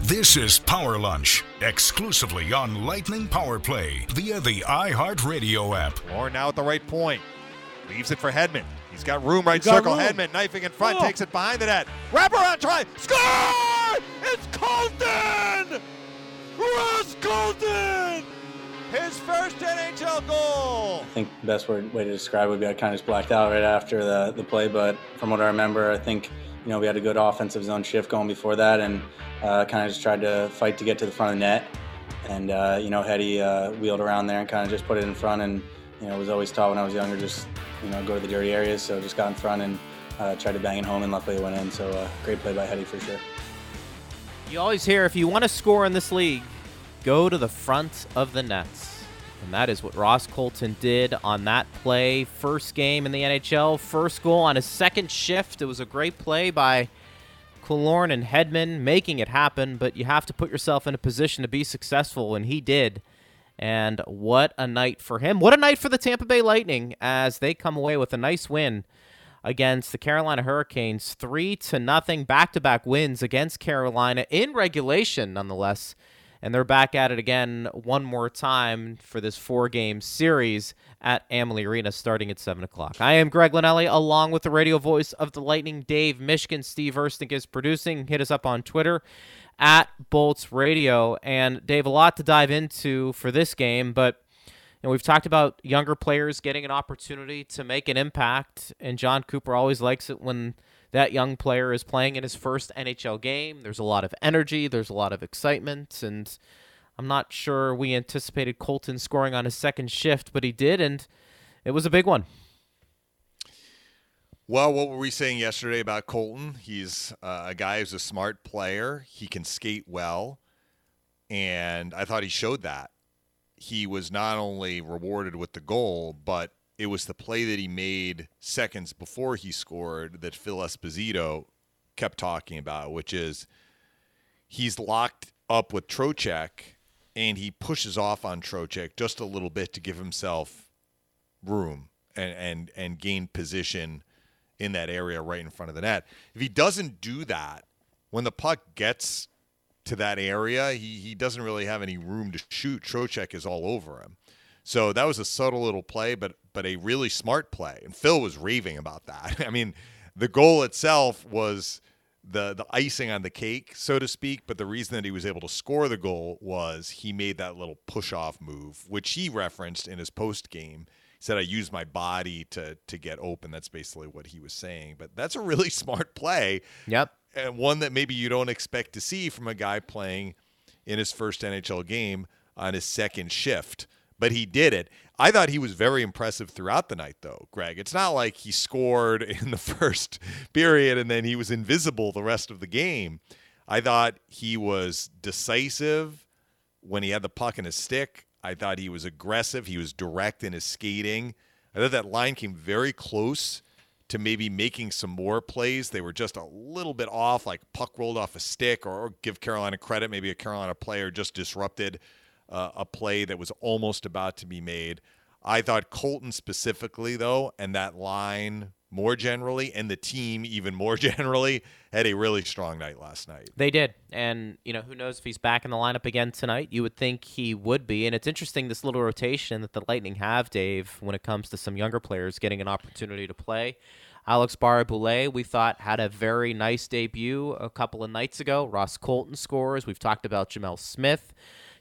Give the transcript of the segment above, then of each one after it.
This is Power Lunch, exclusively on Lightning Power Play via the iHeartRadio app. Or now at the right point. Leaves it for Hedman. He's got room right got circle. room. Hedman knifing in front, Oh. takes it behind the net. Wrap around try. Score! It's Colton! Ross Colton! His first NHL goal! I think the best word, way to describe it would be I kind of just blacked out right after the, the play. But from what I remember, I think you know we had a good offensive zone shift going before that, and uh, kind of just tried to fight to get to the front of the net. And uh, you know, Hetty uh, wheeled around there and kind of just put it in front. And you know, was always taught when I was younger, just you know, go to the dirty areas. So just got in front and uh, tried to bang it home, and luckily it went in. So uh, great play by Hetty for sure. You always hear if you want to score in this league, go to the front of the nets. And that is what Ross Colton did on that play. First game in the NHL, first goal on his second shift. It was a great play by Killorn and Hedman making it happen, but you have to put yourself in a position to be successful, and he did. And what a night for him. What a night for the Tampa Bay Lightning as they come away with a nice win against the Carolina Hurricanes. Three to nothing back to back wins against Carolina in regulation, nonetheless. And they're back at it again one more time for this four game series at Amalie Arena starting at 7 o'clock. I am Greg Linnell, along with the radio voice of the Lightning, Dave Mishkin. Steve Erstink is producing. Hit us up on Twitter at Bolts Radio. And Dave, a lot to dive into for this game, but know, we've talked about younger players getting an opportunity to make an impact, and John Cooper always likes it when that young player is playing in his first NHL game. There's a lot of energy, there's a lot of excitement, and I'm not sure we anticipated Colton scoring on his second shift, but he did, and it was a big one. Well, what were we saying yesterday about Colton? He's uh, a guy who's a smart player. He can skate well. And I thought he showed that. He was not only rewarded with the goal, but it was the play that he made seconds before he scored that Phil Esposito kept talking about, which is he's locked up with Trocheck and he pushes off on Trocheck just a little bit to give himself room and, and, and gain position in that area right in front of the net. If he doesn't do that, when the puck gets to that area, he, he doesn't really have any room to shoot. Trocheck is all over him. So that was a subtle little play, but but a really smart play. And Phil was raving about that. I mean, the goal itself was the the icing on the cake, so to speak. But the reason that he was able to score the goal was he made that little push off move, which he referenced in his post game. He said, "I used my body to to get open." That's basically what he was saying. But that's a really smart play Yep. and one that maybe you don't expect to see from a guy playing in his first NHL game on his second shift. But he did it. I thought he was very impressive throughout the night, though, Greg. It's not like he scored in the first period and then he was invisible the rest of the game. I thought he was decisive when he had the puck in his stick. I thought he was aggressive. He was direct in his skating. I thought that line came very close to maybe making some more plays. They were just a little bit off, like puck rolled off a stick, or, or give Carolina credit. Maybe a Carolina player just disrupted uh, a play that was almost about to be made. I thought Colton specifically, though, and that line more generally, and the team even more generally, had a really strong night last night. They did. And, you know, who knows if he's back in the lineup again tonight? You would think he would be. And it's interesting this little rotation that the Lightning have, Dave, when it comes to some younger players getting an opportunity to play. Alex Barre-Boulet, we thought, had a very nice debut a couple of nights ago. Ross Colton scores. We've talked about Gemel Smith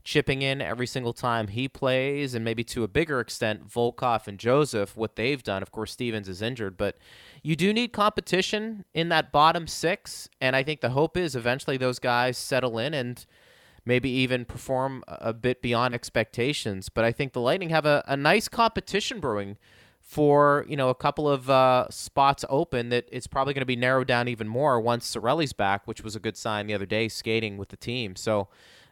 chipping in every single time he plays, and maybe to a bigger extent, Volkov and Joseph, what they've done. Of course, Stephens is injured, but you do need competition in that bottom six, and I think the hope is eventually those guys settle in and maybe even perform a bit beyond expectations. But I think the Lightning have a, a nice competition brewing for you know a couple of uh, spots open that it's probably going to be narrowed down even more once Cirelli's back, which was a good sign the other day skating with the team. So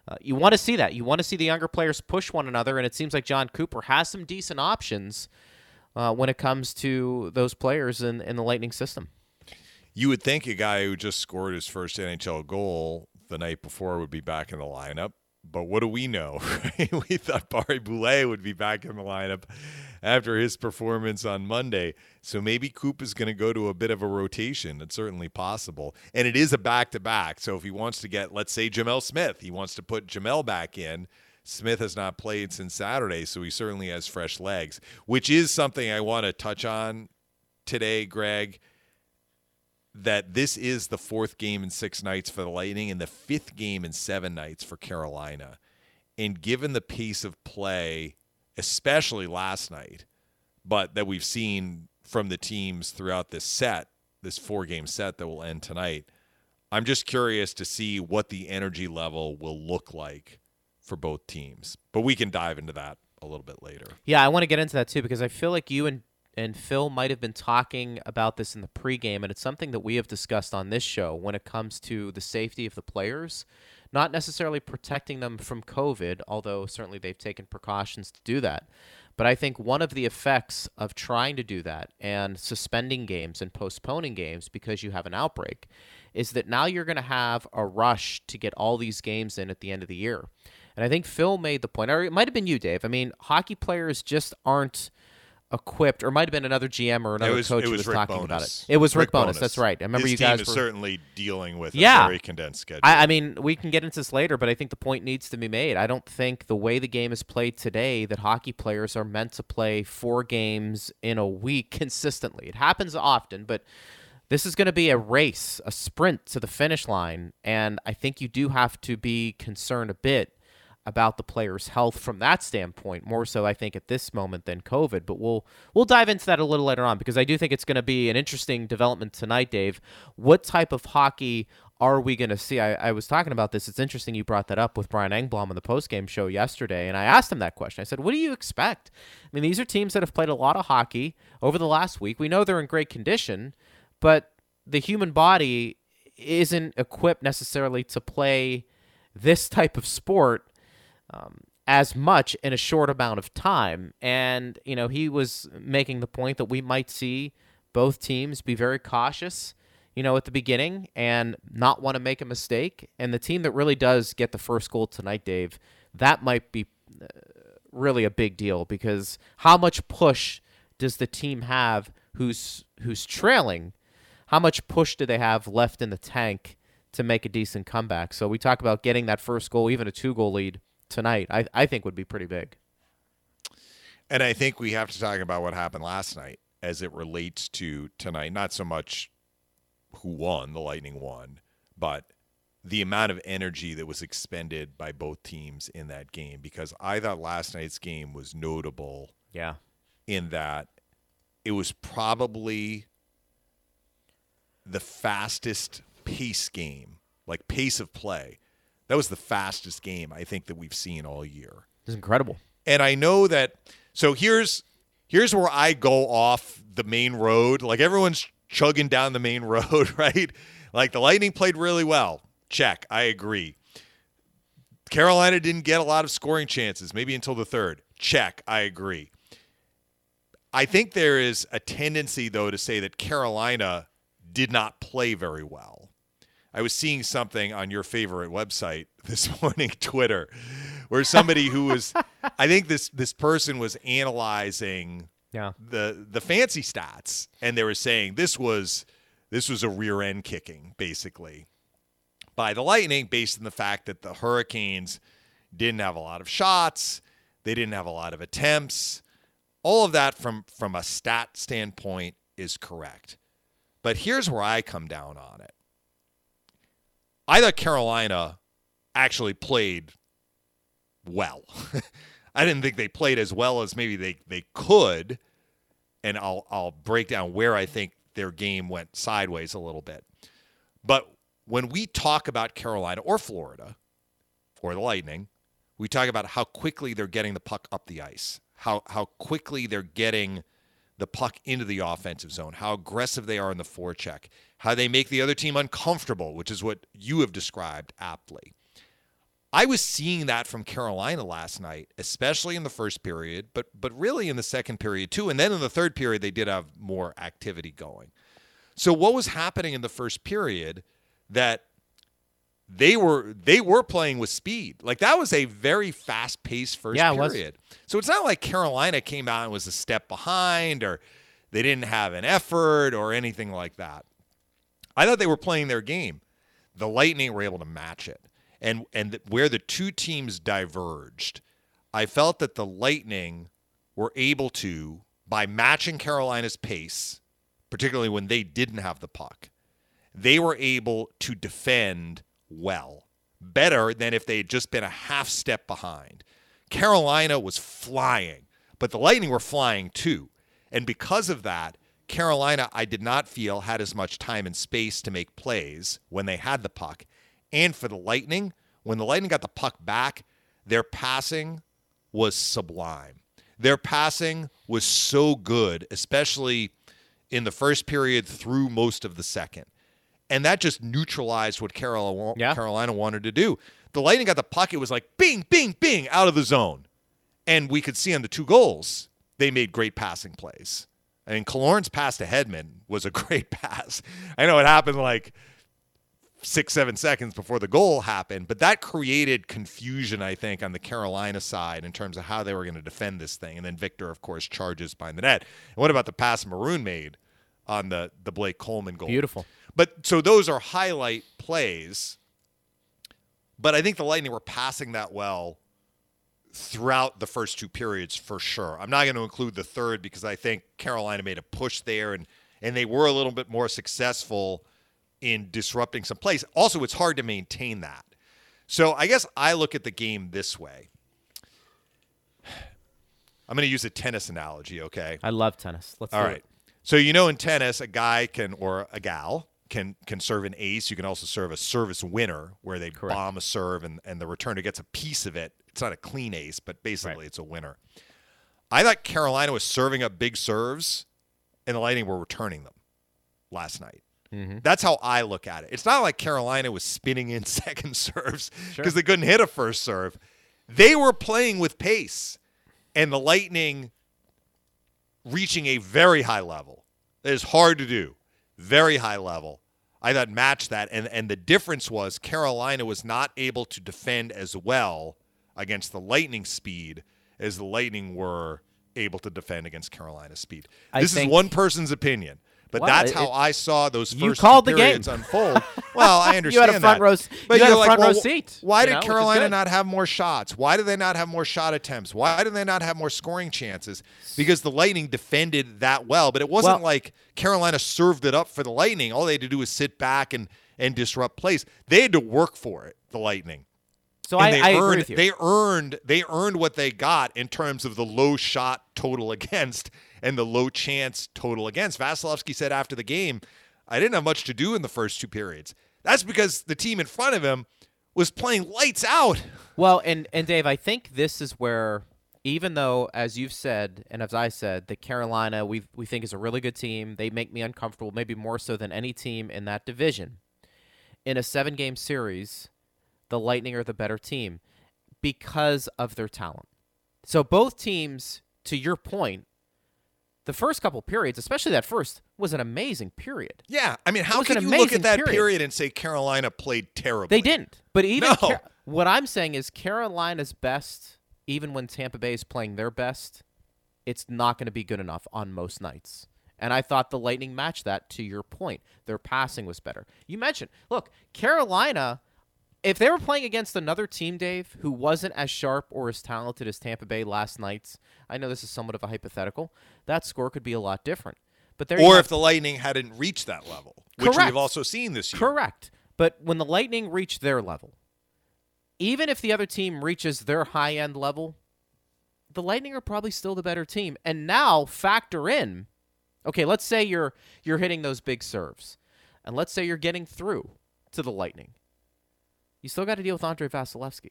uh, you want to see that. You want to see the younger players push one another, and it seems like John Cooper has some decent options uh, when it comes to those players in, in the Lightning system. You would think a guy who just scored his first NHL goal the night before would be back in the lineup. But what do we know? we thought Barre-Boulet would be back in the lineup after his performance on Monday. So maybe Coop is going to go to a bit of a rotation. It's certainly possible. And it is a back to back. So if he wants to get, let's say, Gemel Smith, he wants to put Gemel back in. Smith has not played since Saturday, so he certainly has fresh legs, which is something I want to touch on today, Greg. That this is the fourth game in six nights for the Lightning and the fifth game in seven nights for Carolina. And given the pace of play, especially last night, but that we've seen from the teams throughout this set, this four game set that will end tonight, I'm just curious to see what the energy level will look like for both teams. But we can dive into that a little bit later. Yeah, I want to get into that too because I feel like you and and Phil might have been talking about this in the pregame, and it's something that we have discussed on this show when it comes to the safety of the players, not necessarily protecting them from COVID, although certainly they've taken precautions to do that. But I think one of the effects of trying to do that and suspending games and postponing games because you have an outbreak is that now you're going to have a rush to get all these games in at the end of the year. And I think Phil made the point, or it might have been you, Dave. I mean, hockey players just aren't equipped, or might have been another GM or another was, coach who was, was talking Bowness. about it. It was Rick, Rick Bowness. That's right. I remember His you team guys is were. certainly dealing with Yeah. a very condensed schedule. I, I mean, we can get into this later, but I think the point needs to be made. I don't think the way the game is played today that hockey players are meant to play four games in a week consistently. It happens often, but this is going to be a race, a sprint to the finish line, and I think you do have to be concerned a bit about the player's health from that standpoint, more so I think at this moment than COVID. But we'll we'll dive into that a little later on because I do think it's going to be an interesting development tonight, Dave. What type of hockey are we going to see? I, I was talking about this. It's interesting you brought that up with Brian Engblom on the postgame show yesterday, and I asked him that question. I said, "What do you expect?" I mean, these are teams that have played a lot of hockey over the last week. We know they're in great condition, but the human body isn't equipped necessarily to play this type of sport um, as much in a short amount of time. And, you know, he was making the point that we might see both teams be very cautious, you know, at the beginning and not want to make a mistake. And the team that really does get the first goal tonight, Dave, that might be uh, really a big deal because how much push does the team have who's who's trailing? How much push do they have left in the tank to make a decent comeback? So we talk about getting that first goal, even a two goal lead tonight, I, I think would be pretty big. And I think we have to talk about what happened last night as it relates to tonight. Not so much who won, the Lightning won, but the amount of energy that was expended by both teams in that game. Because I thought last night's game was notable Yeah. in that it was probably the fastest pace game, like pace of play. That was the fastest game I think that we've seen all year. It's incredible. And I know that so here's here's where I go off the main road. Like everyone's chugging down the main road, right? Like the Lightning played really well. Check. I agree. Carolina didn't get a lot of scoring chances, maybe until the third. Check. I agree. I think there is a tendency, though, to say that Carolina did not play very well. I was seeing something on your favorite website this morning, Twitter, where somebody who was, I think this this person was analyzing Yeah. the the fancy stats, and they were saying this was this was a rear end kicking, basically, by the Lightning, based on the fact that the Hurricanes didn't have a lot of shots, they didn't have a lot of attempts. All of that from from a stat standpoint is correct. But here's where I come down on it. I thought Carolina actually played well. I didn't think they played as well as maybe they, they could. And I'll I'll break down where I think their game went sideways a little bit. But when we talk about Carolina or Florida or the Lightning, we talk about how quickly they're getting the puck up the ice, how how quickly they're getting the puck into the offensive zone, how aggressive they are in the forecheck, how they make the other team uncomfortable, which is what you have described aptly. I was seeing that from Carolina last night, especially in the first period, but but really in the second period too. And then in the third period, they did have more activity going. So what was happening in the first period that they were they were playing with speed. Like that was a very fast paced first Yeah, it period. So it's not like Carolina came out and was a step behind or they didn't have an effort or anything like that. I thought they were playing their game. The Lightning were able to match it. And and where the two teams diverged, I felt that the Lightning were able to by matching Carolina's pace, particularly when they didn't have the puck, they were able to defend well, better than if they had just been a half step behind. Carolina was flying, but the Lightning were flying too. And because of that, Carolina, I did not feel had as much time and space to make plays when they had the puck. And for the Lightning, when the Lightning got the puck back, their passing was sublime. Their passing was so good, especially in the first period through most of the second. And that just neutralized what Carolina, Yeah. Carolina wanted to do. The Lightning got the puck, it was like bing, bing, bing out of the zone. And we could see on the two goals, they made great passing plays. I mean, Killorn's pass to Hedman was a great pass. I know it happened like six, seven seconds before the goal happened, but that created confusion, I think, on the Carolina side in terms of how they were going to defend this thing. And then Victor, of course, charges behind the net. And what about the pass Maroon made on the, the Blake Coleman goal? Beautiful. But so those are highlight plays. But I think the Lightning were passing that well throughout the first two periods for sure. I'm not going to include the third because I think Carolina made a push there and and they were a little bit more successful in disrupting some plays. Also, it's hard to maintain that. So I guess I look at the game this way. I'm going to use a tennis analogy, okay? I love tennis. Let's All right. it. So you know in tennis, a guy can or a gal can can serve an ace. You can also serve a service winner where they Correct. bomb a serve and, and the returner gets a piece of it. It's not a clean ace, but basically Right. it's a winner. I thought Carolina was serving up big serves and the Lightning were returning them last night. Mm-hmm. That's how I look at it. It's not like Carolina was spinning in second serves Sure. because they couldn't hit a first serve. They were playing with pace, and the Lightning reaching a very high level. It is hard to do. Very high level. I thought matched that, and and the difference was Carolina was not able to defend as well against the Lightning speed as the Lightning were able to defend against Carolina's speed. This is one person's opinion, but Well, that's it- how I saw those first You called the unfold. Well, I understand You had a front that. row but you had a like, front row seat, Why did know, Carolina not have more shots? Why did they not have more shot attempts? Why did they not have more scoring chances? Because the Lightning defended that well, but it wasn't Well- like Carolina served it up for the Lightning. All they had to do was sit back and and disrupt plays. They had to work for it. The Lightning. So And I, they I earned, agree with you. They earned they earned what they got in terms of the low shot total against and the low chance total against. Vasilevskiy said after the game, "I didn't have much to do in the first two periods." That's because the team in front of him was playing lights out. Well, and and Dave, I think this is where, even though, as you've said and as I said, that Carolina we we think is a really good team. They make me uncomfortable, maybe more so than any team in that division. In a seven-game series, the Lightning are the better team because of their talent. So both teams, to your point, the first couple periods, especially that first, was an amazing period. Yeah, I mean, how can you look at that period. period and say Carolina played terribly? They didn't. But even No. Car- what I'm saying is Carolina's best, even when Tampa Bay is playing their best, it's not going to be good enough on most nights. And I thought the Lightning matched that to your point. Their passing was better. You mentioned, look, Carolina, if they were playing against another team, Dave, who wasn't as sharp or as talented as Tampa Bay last night's, I know this is somewhat of a hypothetical, that score could be a lot different. But there Or if the Lightning hadn't reached that level, which Correct. we've also seen this year. Correct. But when the Lightning reach their level, even if the other team reaches their high end level, the Lightning are probably still the better team. And now factor in, okay, let's say you're you're hitting those big serves, and let's say you're getting through to the Lightning. You still got to deal with Andrei Vasilevskiy.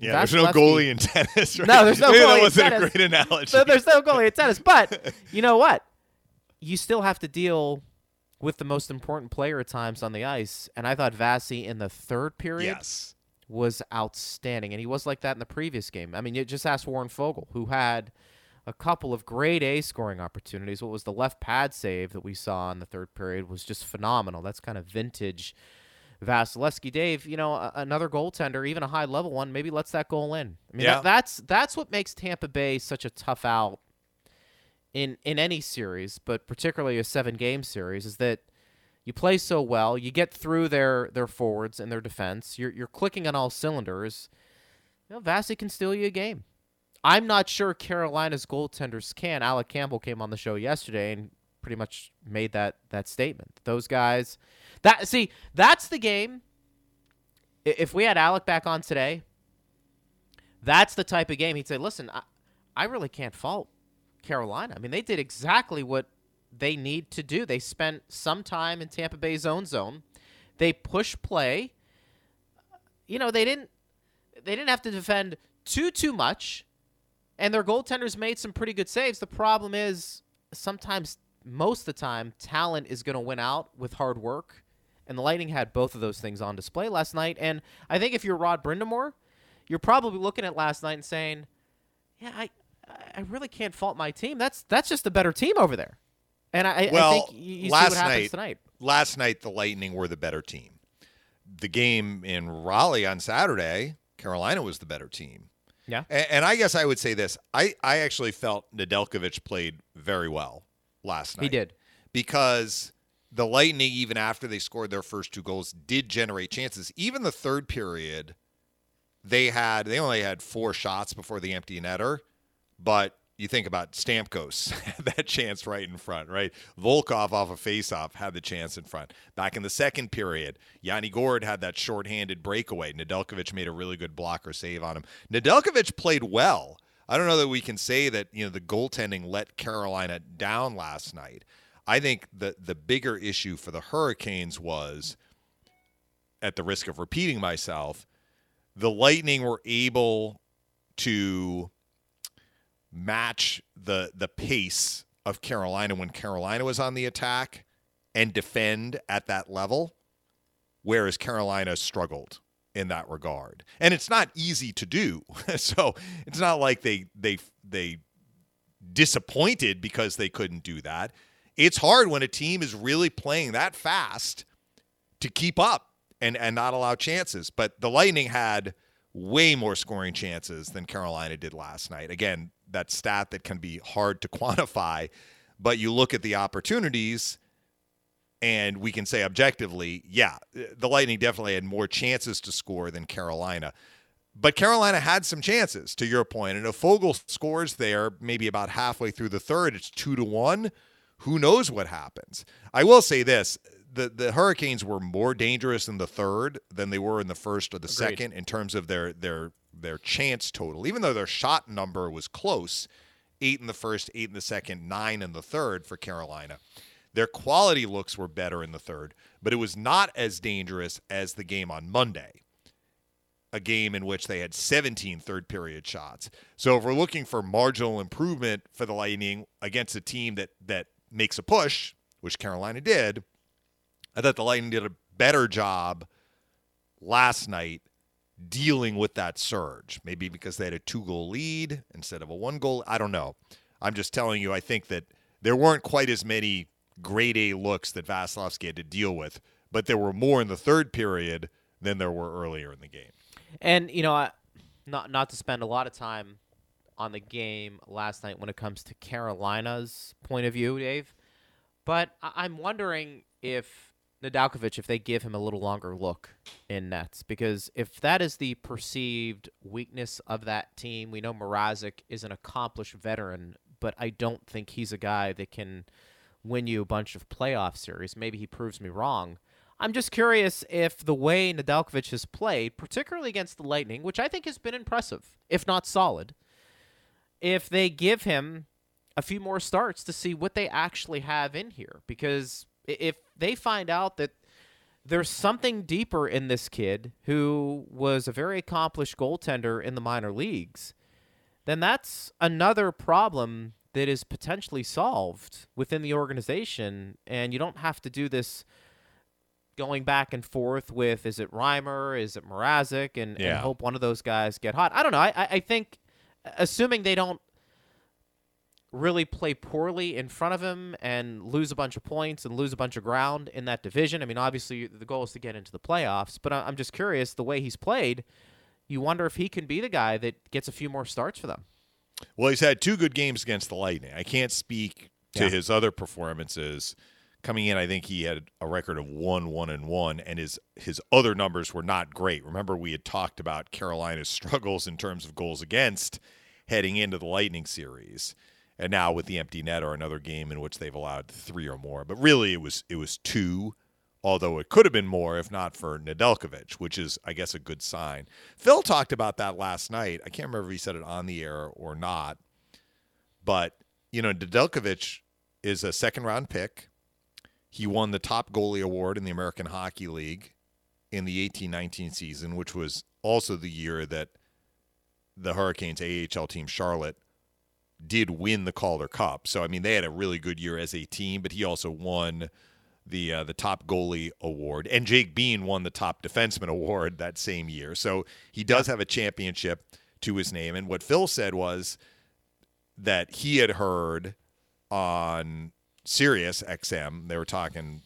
Yeah, there's no goalie in tennis. Right? No, there's no Maybe goalie That in wasn't a tennis. great analogy. So there's no goalie in tennis. But you know what? You still have to deal with the most important player at times on the ice. And I thought Vasi in the third period yes. was outstanding. And he was like that in the previous game. I mean, you just ask Warren Foegele, who had a couple of grade A scoring opportunities. What was the left pad save that we saw in the third period was just phenomenal. That's kind of vintage Vasilevskiy, Dave, you know, another goaltender, even a high level one, maybe lets that goal in. I mean, Yeah. that, that's that's what makes Tampa Bay such a tough out in in any series, but particularly a seven game series, is that you play so well, you get through their their forwards and their defense, you're you're clicking on all cylinders. You know, Vasi can steal you a game. I'm not sure Carolina's goaltenders can. Alec Campbell came on the show yesterday and pretty much made that that statement. Those guys, that see, that's the game. If we had Alec back on today, that's the type of game he'd say, "Listen, I, I really can't fault Carolina. I mean, they did exactly what they need to do. They spent some time in Tampa Bay's own zone. They push play. You know, they didn't they didn't have to defend too too much, and their goaltenders made some pretty good saves. The problem is sometimes, most of the time, talent is going to win out with hard work, and the Lightning had both of those things on display last night. And I think if you're Rod Brind'Amour, you're probably looking at last night and saying, "Yeah, I I really can't fault my team. That's that's just a better team over there." And I, Well, I think you, you see last what happens night- tonight. Last night, the Lightning were the better team. The game in Raleigh on Saturday, Carolina was the better team. Yeah. And, and I guess I would say this: I I actually felt Nedeljkovic played very well last night. He did. because the Lightning, even after they scored their first two goals, did generate chances. Even the third period, they had they only had four shots before the empty netter, but you think about Stamkos had that chance right in front, right? Volkov off a faceoff had the chance in front. Back in the second period, Yanni Gourde had that shorthanded breakaway. Nedeljkovic made a really good blocker save on him. Nedeljkovic played well. I don't know that we can say that you know the goaltending let Carolina down last night. I think the the bigger issue for the Hurricanes was, at the risk of repeating myself, the Lightning were able to match the the pace of Carolina when Carolina was on the attack and defend at that level, whereas Carolina struggled in that regard. And it's not easy to do. so it's not like they they they disappointed because they couldn't do that. It's hard when a team is really playing that fast to keep up and and not allow chances. But the Lightning had way more scoring chances than Carolina did last night. Again, that stat that can be hard to quantify, but you look at the opportunities and we can say objectively, yeah, the Lightning definitely had more chances to score than Carolina. But Carolina had some chances, to your point. And if Foegele scores there, maybe about halfway through the third, it's two to one. Who knows what happens? I will say this: the the Hurricanes were more dangerous in the third than they were in the first or the Agreed. second in terms of their their their chance total. Even though their shot number was close, eight in the first, eight in the second, nine in the third for Carolina. Their quality looks were better in the third, but it was not as dangerous as the game on Monday a game in which they had 17 third period shots. So if we're looking for marginal improvement for the Lightning against a team that that makes a push, which Carolina did, I thought the Lightning did a better job last night dealing with that surge. Maybe because they had a two goal lead instead of a one goal. I don't know. I'm just telling you, I think that there weren't quite as many grade A looks that Vasilevskiy had to deal with, but there were more in the third period than there were earlier in the game. And you know, I, not not to spend a lot of time on the game last night when it comes to Carolina's point of view, Dave, but I- I'm wondering if Nedeljkovic, if they give him a little longer look in nets, because if that is the perceived weakness of that team, we know Mrazek is an accomplished veteran, but I don't think he's a guy that can win you a bunch of playoff series. Maybe he proves me wrong. I'm just curious if the way Nedeljkovic has played, particularly against the Lightning, which I think has been impressive, if not solid, if they give him a few more starts to see what they actually have in here. Because if they find out that there's something deeper in this kid who was a very accomplished goaltender in the minor leagues, then that's another problem that is potentially solved within the organization. And you don't have to do this going back and forth with is it Reimer, is it Mrazek, and, and hope one of those guys get hot. I don't know. I, I, I think, uh, assuming they don't really play poorly in front of him and lose a bunch of points and lose a bunch of ground in that division. I mean, obviously the goal is to get into the playoffs, but I'm just curious the way he's played. You wonder if he can be the guy that gets a few more starts for them. Well, he's had two good games against the Lightning. I can't speak to Yeah. his other performances. Coming in, I think he had a record of one, one, and one, and his his other numbers were not great. Remember, we had talked about Carolina's struggles in terms of goals against heading into the Lightning series, and now with the empty net or another game in which they've allowed three or more. But really, it was it was two, although it could have been more if not for Nedeljkovic, which is, I guess, a good sign. Phil talked about that last night. I can't remember if he said it on the air or not, but you know, Nedeljkovic is a second round pick. He won the top goalie award in the American Hockey League in the 18-19 season, which was also the year that the Hurricanes AHL team Charlotte did win the Calder Cup. So I mean, they had a really good year as a team, but he also won the uh, the top goalie award, and Jake Bean won the top defenseman award that same year. So he does have a championship to his name. And what Phil said was that he had heard on Sirius XM they were talking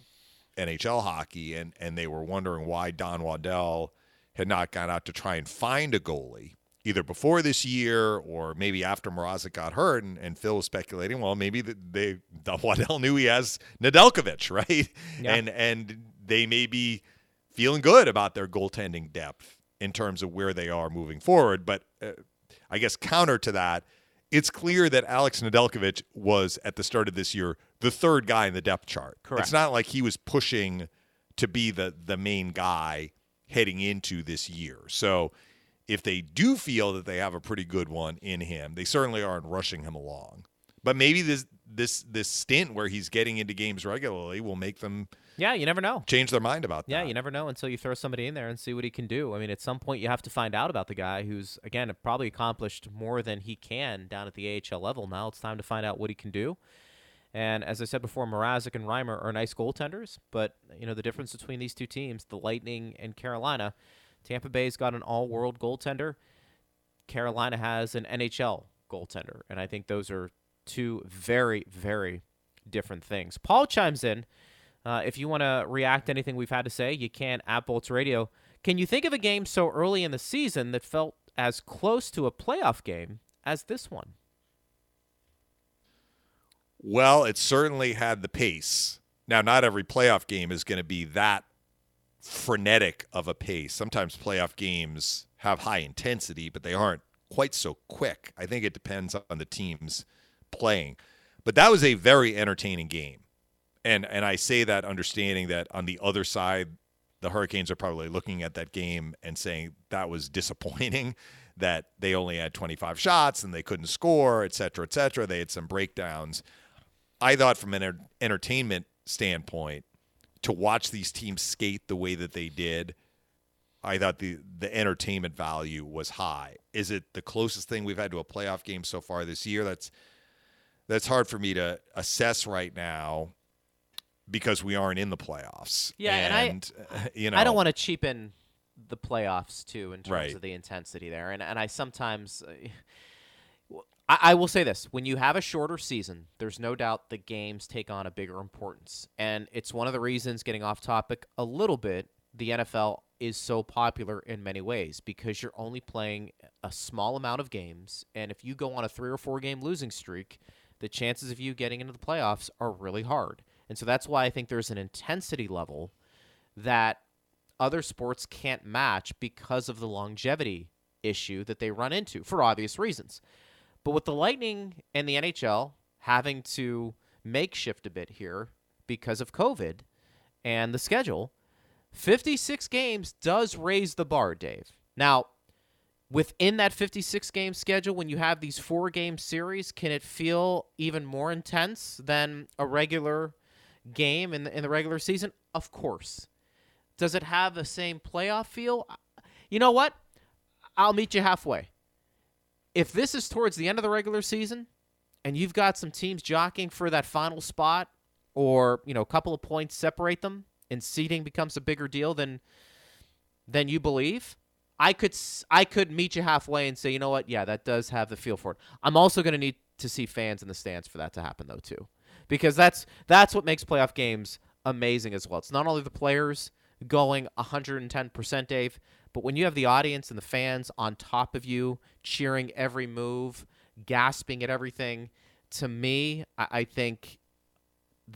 NHL hockey, and and they were wondering why Don Waddell had not gone out to try and find a goalie either before this year or maybe after Mrazek got hurt. And, and Phil was speculating, well, maybe the, they Don Waddell knew he has Nedeljkovic, right? Yeah. And and they may be feeling good about their goaltending depth in terms of where they are moving forward. But uh, I guess counter to that, it's clear that Alex Nedeljkovic was at the start of this year the third guy in the depth chart. Correct. It's not like he was pushing to be the the main guy heading into this year. So if they do feel that they have a pretty good one in him, they certainly aren't rushing him along. But maybe this this this stint where he's getting into games regularly will make them Yeah, you never know. change their mind about Yeah, that. Yeah, you never know until you throw somebody in there and see what he can do. I mean, at some point you have to find out about the guy who's again probably accomplished more than he can down at the AHL level. Now it's time to find out what he can do. And as I said before, Mrazek and Reimer are nice goaltenders, but you know the difference between these two teams, the Lightning and Carolina, Tampa Bay's got an all-world goaltender. Carolina has an NHL goaltender, and I think those are two very, very different things. Paul chimes in. Uh, if you want to react to anything we've had to say, you can at Bolts Radio. Can you think of a game so early in the season that felt as close to a playoff game as this one? Well, it certainly had the pace. Now, not every playoff game is going to be that frenetic of a pace. Sometimes playoff games have high intensity, but they aren't quite so quick. I think it depends on the teams playing. But that was a very entertaining game. And and I say that understanding that on the other side the Hurricanes are probably looking at that game and saying that was disappointing that they only had 25 shots and they couldn't score, et cetera, et cetera. They had some breakdowns. I thought from an entertainment standpoint, to watch these teams skate the way that they did, I thought the the entertainment value was high. Is it the closest thing we've had to a playoff game so far this year? That's that's hard for me to assess right now because we aren't in the playoffs. Yeah, and and uh, you know I don't want to cheapen the playoffs too in terms Right. of the intensity there, and and I sometimes. Uh, I, I will say this: when you have a shorter season, there's no doubt the games take on a bigger importance, and it's one of the reasons. Getting off topic a little bit, the NFL is so popular in many ways because you're only playing a small amount of games, and if you go on a three or four game losing streak, the chances of you getting into the playoffs are really hard. And so that's why I think there's an intensity level that other sports can't match because of the longevity issue that they run into for obvious reasons. But with the Lightning and the NHL having to makeshift a bit here because of COVID and the schedule, 56 games does raise the bar, Dave. Now, within that 56 game schedule, when you have these four game series, can it feel even more intense than a regular game in the, in the regular season? Of course. Does it have the same playoff feel? You know what? I'll meet you halfway. If this is towards the end of the regular season and you've got some teams jockeying for that final spot or, you know, a couple of points separate them and seeding becomes a bigger deal than than you believe, I could I could meet you halfway and say, you know what? Yeah, that does have the feel for it. I'm also going to need to see fans in the stands for that to happen though too, because that's that's what makes playoff games amazing as well. It's not only the players going 110%, Dave, but when you have the audience and the fans on top of you, cheering every move, gasping at everything, to me, I, I think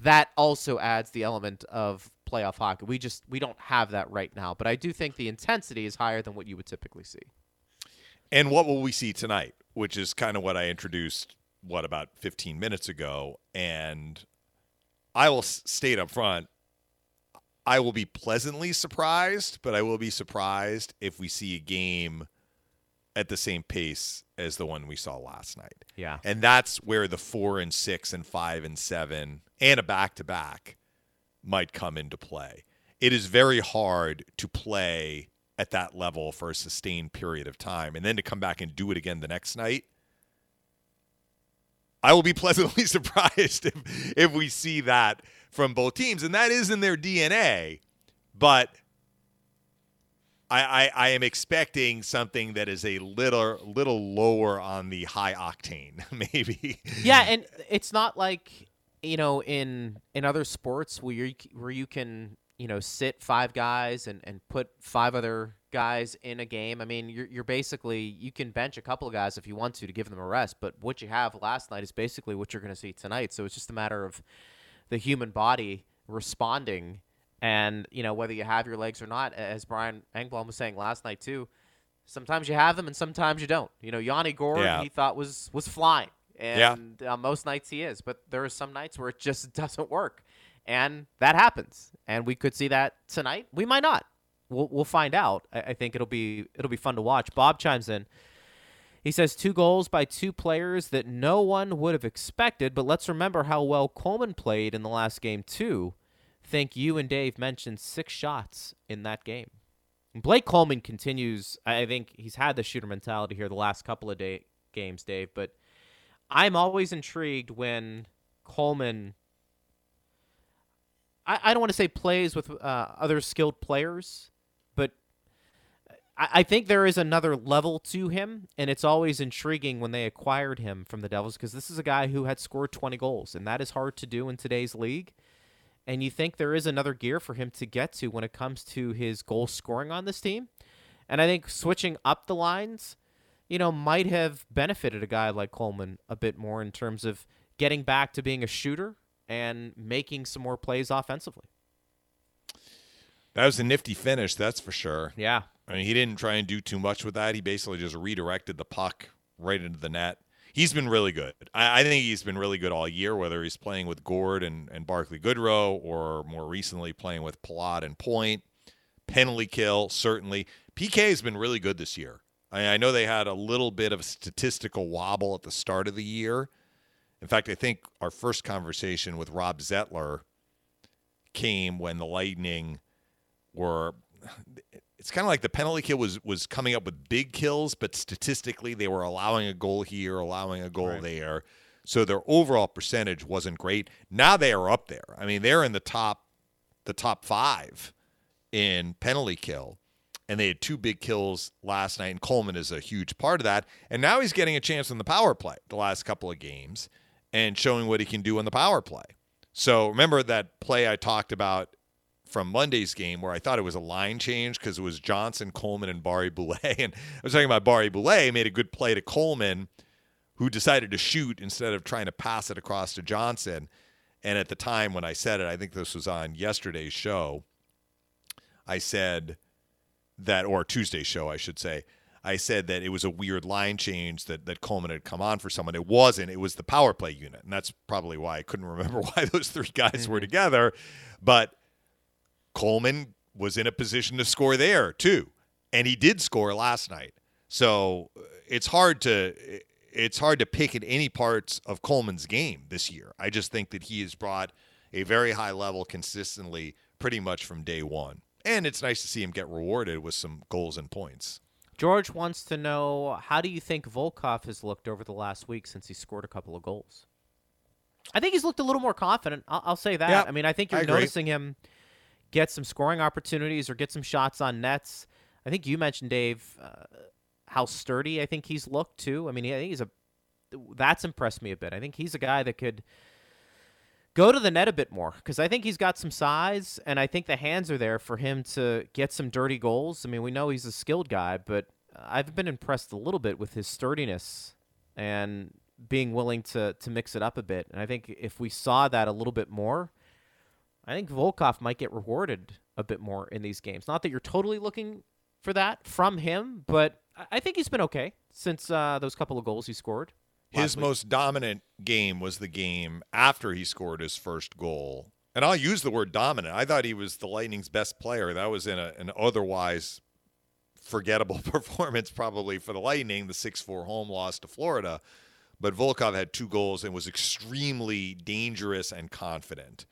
that also adds the element of playoff hockey. We just we don't have that right now, but I do think the intensity is higher than what you would typically see. And what will we see tonight? Which is kind of what I introduced what about 15 minutes ago and I will state up front I will be pleasantly surprised, but I will be surprised if we see a game at the same pace as the one we saw last night. Yeah. And that's where the 4 and 6 and 5 and 7 and a back to back might come into play. It is very hard to play at that level for a sustained period of time and then to come back and do it again the next night. I will be pleasantly surprised if, if we see that from both teams, and that is in their DNA. But I, I, I, am expecting something that is a little little lower on the high octane, maybe. Yeah, and it's not like you know in in other sports where you where you can you know sit five guys and, and put five other guys in a game. I mean, you're you're basically you can bench a couple of guys if you want to to give them a rest, but what you have last night is basically what you're going to see tonight. So it's just a matter of the human body responding. And you know whether you have your legs or not as brian engblom was saying last night too sometimes you have them and sometimes you don't. You know yanni gourde yeah. he thought was was flying. And yeah. uh, most nights he is. But there are some nights where it just doesn't work. And that happens. And we could see that tonight. We might not. We'll, we'll find out. I, I think it'll be it'll be fun to watch. Bob chimes in he says two goals by two players that no one would have expected, but let's remember how well Coleman played in the last game, too. Think you and Dave mentioned six shots in that game. Blake Coleman continues. I think he's had the shooter mentality here the last couple of day, games, Dave, but I'm always intrigued when Coleman. I, I don't want to say plays with uh, other skilled players, I, think there is another level to him, and it's always intriguing when they acquired him from the Devils because this is a guy who had scored 20 goals, and that is hard to do in today's league. And you think there is another gear for him to get to when it comes to his goal scoring on this team. And I think switching up the lines, you know, might have benefited a guy like Coleman a bit more in terms of getting back to being a shooter and making some more plays offensively. That was a nifty finish, that's for sure. Yeah. I mean, he didn't try and do too much with that. He basically just redirected the puck right into the net. He's been really good. I, I think he's been really good all year, whether he's playing with Gourde and, and Barclay Goodrow or more recently playing with Palat and Point. Penalty kill, certainly. PK has been really good this year. I, I know they had a little bit of statistical wobble at the start of the year. In fact, I think our first conversation with Rob Zettler came when the Lightning were it's kind of like the penalty kill was was coming up with big kills, but statistically they were allowing a goal here, allowing a goal right. there. So their overall percentage wasn't great. Now they are up there. I mean, they're in the top the top 5 in penalty kill. And they had two big kills last night, and Coleman is a huge part of that. And now he's getting a chance in the power play the last couple of games and showing what he can do on the power play. So remember that play I talked about from Monday's game where I thought it was a line change because it was Johnson, Coleman, and Barre-Boulet. And I was talking about Barre-Boulet made a good play to Coleman, who decided to shoot instead of trying to pass it across to Johnson. And at the time when I said it, I think this was on yesterday's show, I said that, or Tuesday's show, I should say, I said that it was a weird line change that, that Coleman had come on for someone. It wasn't. It was the power play unit. And that's probably why I couldn't remember why those three guys mm-hmm. were together. But Coleman was in a position to score there too, and he did score last night. So uh, it's hard to it's hard to pick at any parts of Coleman's game this year. I just think that he has brought a very high level consistently pretty much from day one. And it's nice to see him get rewarded with some goals and points. George wants to know how do you think Volkov has looked over the last week since he scored a couple of goals? I think he's looked a little more confident. I'll, I'll say that. Yeah, I mean, I think you're I noticing him get some scoring opportunities or get some shots on nets. I think you mentioned Dave uh, how sturdy I think he's looked too. I mean, I think he's a that's impressed me a bit. I think he's a guy that could go to the net a bit more because I think he's got some size and I think the hands are there for him to get some dirty goals. I mean, we know he's a skilled guy, but I've been impressed a little bit with his sturdiness and being willing to to mix it up a bit. And I think if we saw that a little bit more, I think Volkov might get rewarded a bit more in these games. Not that you're totally looking for that from him, but I think he's been okay since uh, those couple of goals he scored. His week. most dominant game was the game after he scored his first goal. And I'll use the word dominant. I thought he was the Lightning's best player. That was in a, an otherwise forgettable performance, probably for the Lightning, the 6 4 home loss to Florida. But Volkov had two goals and was extremely dangerous and confident.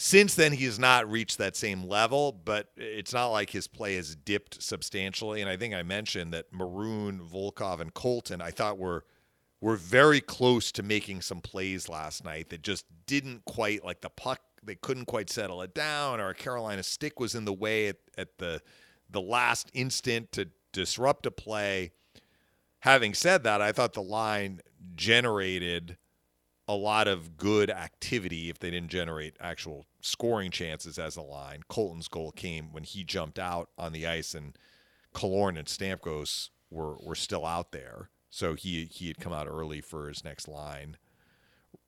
Since then, he has not reached that same level, but it's not like his play has dipped substantially. And I think I mentioned that Maroon, Volkov, and Colton, I thought were were very close to making some plays last night that just didn't quite like the puck. They couldn't quite settle it down, or a Carolina stick was in the way at, at the the last instant to disrupt a play. Having said that, I thought the line generated a lot of good activity if they didn't generate actual scoring chances as a line. Colton's goal came when he jumped out on the ice and Killorn and Stamkos were were still out there. So he he had come out early for his next line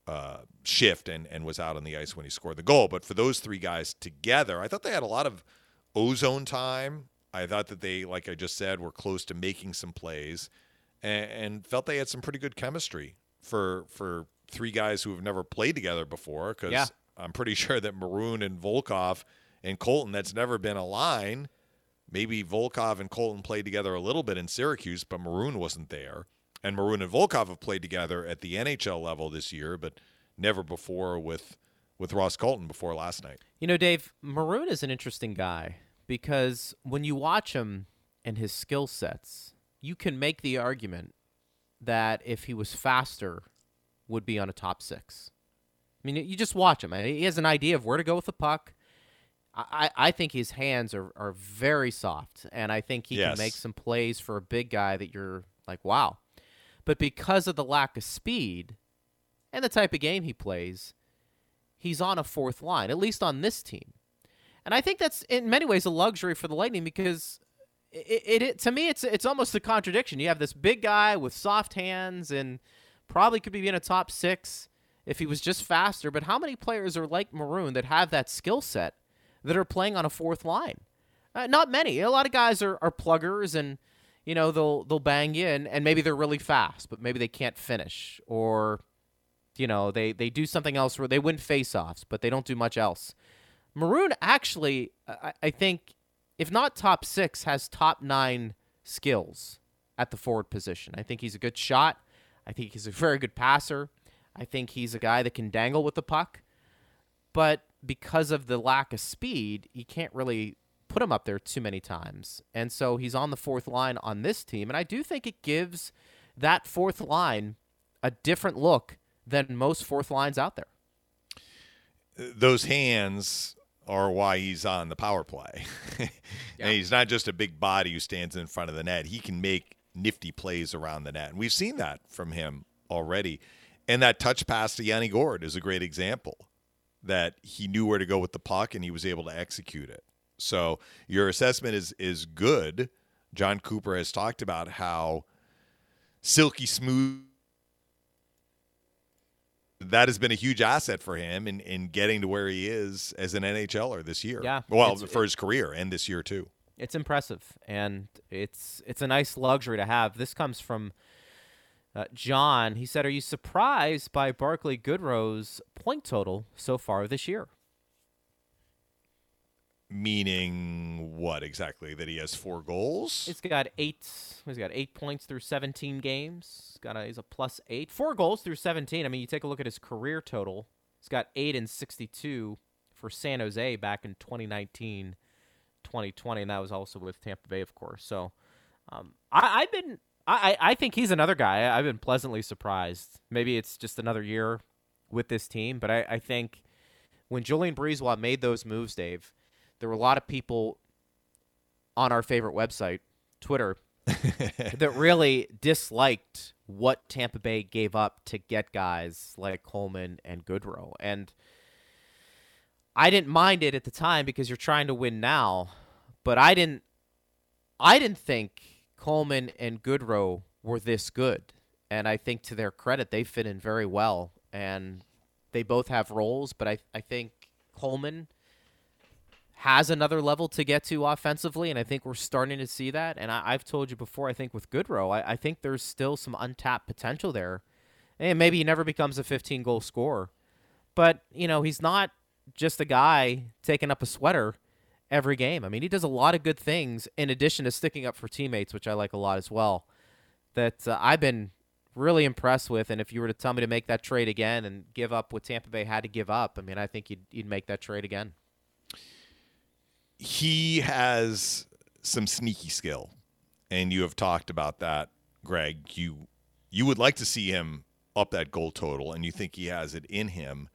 uh, shift and and was out on the ice when he scored the goal. But for those three guys together, I thought they had a lot of ozone time. I thought that they, like I just said, were close to making some plays, and, and felt they had some pretty good chemistry for for three guys who have never played together before. Because Yeah. I'm pretty sure that Maroon and Volkov and Colton, that's never been a line. Maybe Volkov and Colton played together a little bit in Syracuse, but Maroon wasn't there. And Maroon and Volkov have played together at the NHL level this year, but never before with with Ross Colton before last night. You know, Dave, Maroon is an interesting guy because when you watch him and his skill sets, you can make the argument that if he was faster, would be on a top six. I mean, you just watch him. He has an idea of where to go with the puck. I, I think his hands are, are very soft, and I think he Yes. can make some plays for a big guy that you're like, wow. But because of the lack of speed and the type of game he plays, he's on a fourth line, at least on this team. And I think that's in many ways a luxury for the Lightning because it, it, it to me it's it's almost a contradiction. You have this big guy with soft hands and probably could be in a top 6 if he was just faster, but how many players are like Maroon that have that skill set that are playing on a fourth line? Uh, not many. A lot of guys are, are pluggers and you know they'll they'll bang you and, and maybe they're really fast, but maybe they can't finish or you know they they do something else where they win faceoffs, but they don't do much else. Maroon actually, I, I think, if not top six, has top nine skills at the forward position. I think he's a good shot. I think he's a very good passer. I think he's a guy that can dangle with the puck. But because of the lack of speed, you can't really put him up there too many times. And so he's on the fourth line on this team. And I do think it gives that fourth line a different look than most fourth lines out there. those hands are why he's on the power play. and he's not just a big body who stands in front of the net. He can make nifty plays around the net. And we've seen that from him already. And that touch pass to Yanni Gourde is a great example that he knew where to go with the puck and he was able to execute it. So your assessment is is good. Jon Cooper has talked about how silky smooth that has been a huge asset for him in, in getting to where he is as an NHLer this year. Yeah, Well, for his career and this year too. It's impressive, and it's it's a nice luxury to have. This comes from uh, John. He said, "Are you surprised by Barclay Goodrow's point total so far this year?" Meaning what exactly? That he has four goals? He's got eight. He's got eight points through 17 games. He's got a, he's a plus eight, four goals through 17. I mean, you take a look at his career total. He's got eight and 62 for San Jose back in 2019, 2020, and that was also with Tampa Bay, of course. So, um, I, I've been. I, I think he's another guy. I've been pleasantly surprised. Maybe it's just another year with this team, but I, I think when Julien BriseBois made those moves, Dave, there were a lot of people on our favorite website, Twitter, that really disliked what Tampa Bay gave up to get guys like Coleman and Goodrow. And I didn't mind it at the time because you're trying to win now, but I didn't I didn't think Coleman and Goodrow were this good. And I think to their credit they fit in very well and they both have roles, but I I think Coleman has another level to get to offensively, and I think we're starting to see that. And I, have told you before, I think with Goodrow, I, I, think there's still some untapped potential there. And maybe he never becomes a 15 goal scorer, but you know he's not just a guy taking up a sweater every game. I mean, he does a lot of good things in addition to sticking up for teammates, which I like a lot as well. That uh, I've been really impressed with. And if you were to tell me to make that trade again and give up what Tampa Bay had to give up, I mean, I think you'd, you'd make that trade again he has some sneaky skill, and you have talked about that, Greg. You you would like to see him up that goal total, and you think he has it in him.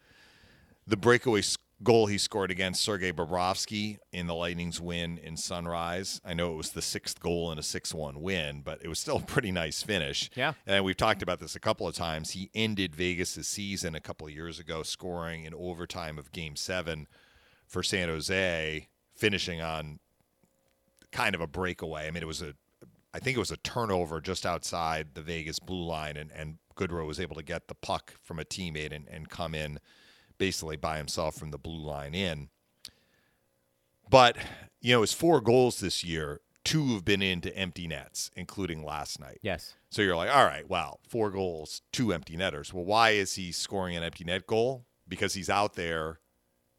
The breakaway goal he scored against Sergei Bobrovsky in the Lightning's win in Sunrise. I know it was the sixth goal in a 6 1 win, but it was still a pretty nice finish. Yeah. And we've talked about this a couple of times. He ended Vegas' season a couple of years ago, scoring in overtime of game seven for San Jose finishing on kind of a breakaway. I mean, it was a, I think it was a turnover just outside the Vegas blue line, and, and Goodrow was able to get the puck from a teammate and, and come in basically by himself from the blue line in. But, you know, his four goals this year, two have been into empty nets, including last night. Yes. So you're like, all right, wow, four goals, two empty netters. Well, why is he scoring an empty net goal? Because he's out there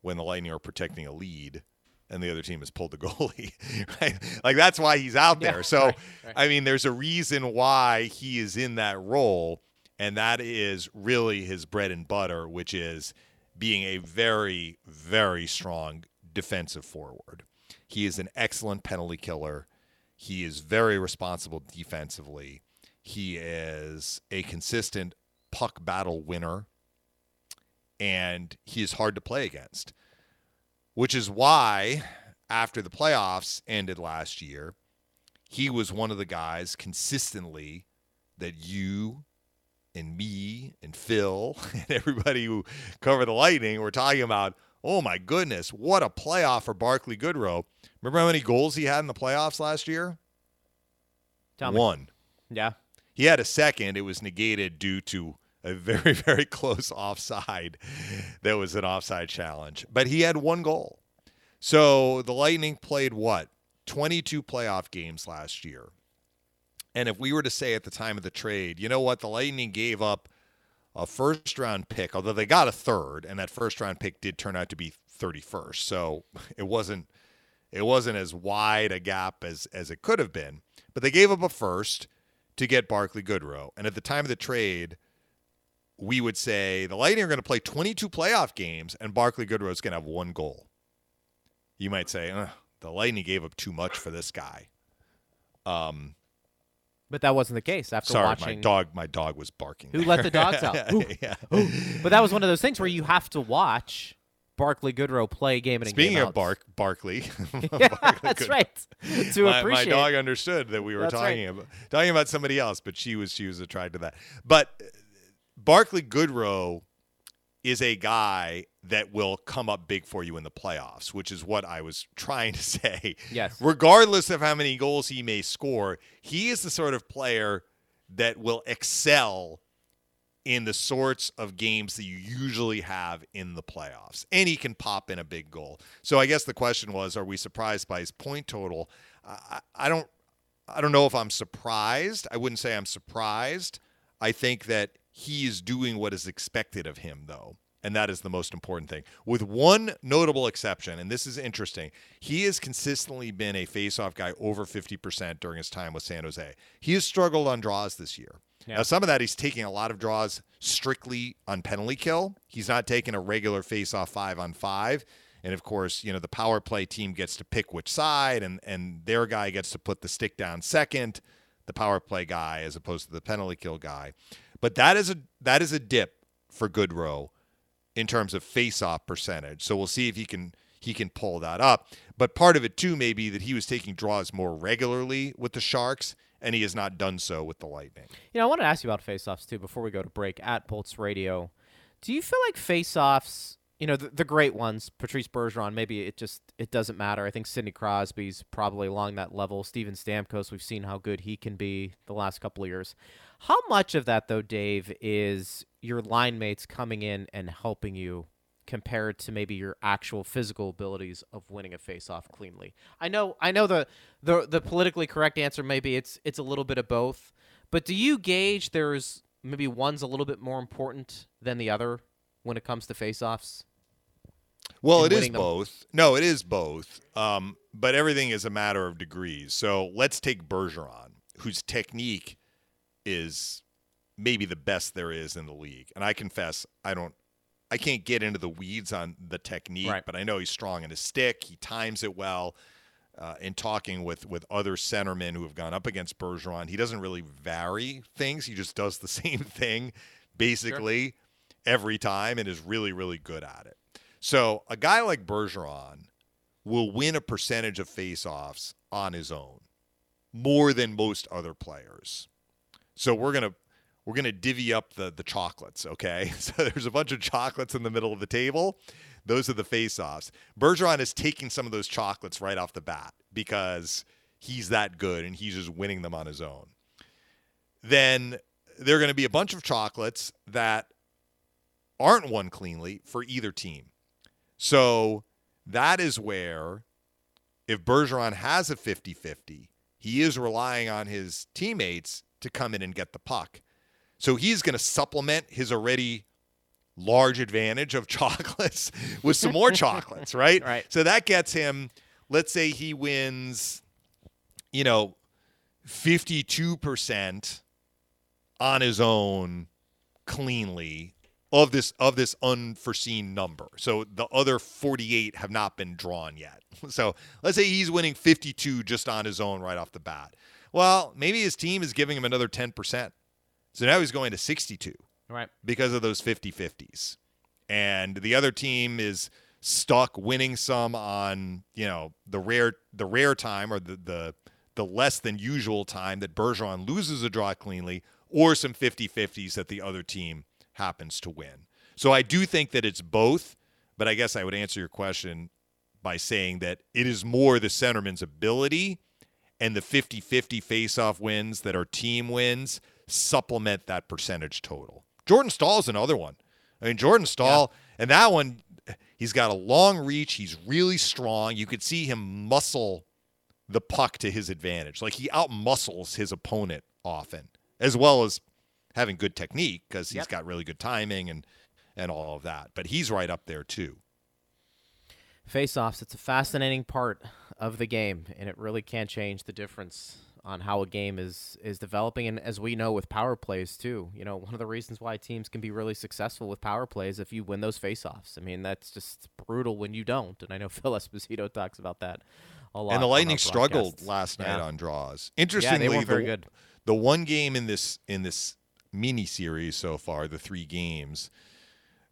when the Lightning are protecting a lead and the other team has pulled the goalie. right? Like that's why he's out there. Yeah, so right, right. I mean, there's a reason why he is in that role, and that is really his bread and butter, which is being a very, very strong defensive forward. He is an excellent penalty killer. He is very responsible defensively. He is a consistent puck battle winner, and he is hard to play against which is why after the playoffs ended last year, he was one of the guys consistently that you and me and Phil and everybody who cover the Lightning were talking about. Oh my goodness, what a playoff for Barclay Goodrow. Remember how many goals he had in the playoffs last year? Tell One. Me. Yeah. He had a second. It was negated due to a very, very close offside that was an offside challenge. But he had one goal. So the Lightning played what? 22 playoff games last year. And if we were to say at the time of the trade, you know what? The Lightning gave up a first round pick, although they got a third, and that first round pick did turn out to be 31st. So it wasn't it wasn't as wide a gap as as it could have been. But they gave up a first to get Barclay Goodrow. And at the time of the trade, we would say the Lightning are going to play 22 playoff games, and Barclay Goodrow is going to have one goal. You might say the Lightning gave up too much for this guy. Um, but that wasn't the case after sorry, watching. my dog, my dog was barking. Who let the dogs out? yeah. But that was one of those things where you have to watch Barclay Goodrow play game in Speaking game of Bark, Barkley, yeah, Barkley that's Good. right. To my, appreciate, my dog understood that we were that's talking right. about talking about somebody else, but she was she was attracted to that. But Barclay Goodrow is a guy that will come up big for you in the playoffs, which is what I was trying to say. Yes. Regardless of how many goals he may score, he is the sort of player that will excel in the sorts of games that you usually have in the playoffs. And he can pop in a big goal. So I guess the question was, are we surprised by his point total? I, I don't I don't know if I'm surprised. I wouldn't say I'm surprised. I think that he is doing what is expected of him, though. And that is the most important thing. With one notable exception, and this is interesting, he has consistently been a faceoff guy over 50% during his time with San Jose. He has struggled on draws this year. Yeah. Now, some of that he's taking a lot of draws strictly on penalty kill. He's not taking a regular faceoff five on five. And of course, you know, the power play team gets to pick which side, and, and their guy gets to put the stick down second, the power play guy, as opposed to the penalty kill guy. But that is a that is a dip for Goodrow in terms of face-off percentage. So we'll see if he can he can pull that up. But part of it too may be that he was taking draws more regularly with the Sharks, and he has not done so with the Lightning. You know, I want to ask you about faceoffs too before we go to break at Bolts Radio. Do you feel like faceoffs, you know, the, the great ones, Patrice Bergeron, maybe it just it doesn't matter. I think Sidney Crosby's probably along that level. Steven Stamkos, we've seen how good he can be the last couple of years. How much of that though, Dave, is your line mates coming in and helping you compared to maybe your actual physical abilities of winning a face-off cleanly. I know I know the the the politically correct answer maybe it's it's a little bit of both, but do you gauge there's maybe one's a little bit more important than the other when it comes to face-offs? Well, it is both. No, it is both. Um, but everything is a matter of degrees. So let's take Bergeron, whose technique is maybe the best there is in the league. And I confess, I don't I can't get into the weeds on the technique, right. but I know he's strong in his stick. He times it well. Uh, in talking with with other centermen who have gone up against Bergeron, he doesn't really vary things. He just does the same thing basically sure. every time and is really really good at it. So a guy like Bergeron will win a percentage of faceoffs on his own more than most other players. So we're gonna we're going to divvy up the the chocolates, okay? So there's a bunch of chocolates in the middle of the table. Those are the face-offs. Bergeron is taking some of those chocolates right off the bat because he's that good and he's just winning them on his own. Then there are going to be a bunch of chocolates that aren't won cleanly for either team. So that is where if Bergeron has a 50-50, he is relying on his teammates to come in and get the puck. So he's going to supplement his already large advantage of chocolates with some more chocolates, right? Right. So that gets him, let's say he wins, you know, 52% on his own cleanly of this of this unforeseen number. So the other 48 have not been drawn yet. So let's say he's winning 52 just on his own right off the bat. Well, maybe his team is giving him another 10%. So now he's going to 62. Right. Because of those 50 50s. And the other team is stuck winning some on, you know, the rare the rare time or the the, the less than usual time that Bergeron loses a draw cleanly or some 50 50s that the other team happens to win. So I do think that it's both, but I guess I would answer your question by saying that it is more the centerman's ability and the 50 50 face off wins that are team wins supplement that percentage total. Jordan Staal is another one. I mean, Jordan Staal, yeah. and that one, he's got a long reach. He's really strong. You could see him muscle the puck to his advantage. Like he outmuscles his opponent often, as well as having good technique because he's yep. got really good timing and and all of that. But he's right up there too. Face-offs, it's a fascinating part of the game, and it really can change the difference on how a game is is developing and as we know with power plays too you know one of the reasons why teams can be really successful with power plays if you win those faceoffs i mean that's just brutal when you don't and i know phil esposito talks about that a lot and the lightning struggled last night yeah. on draws interestingly yeah, the, good. the one game in this in this mini series so far the three games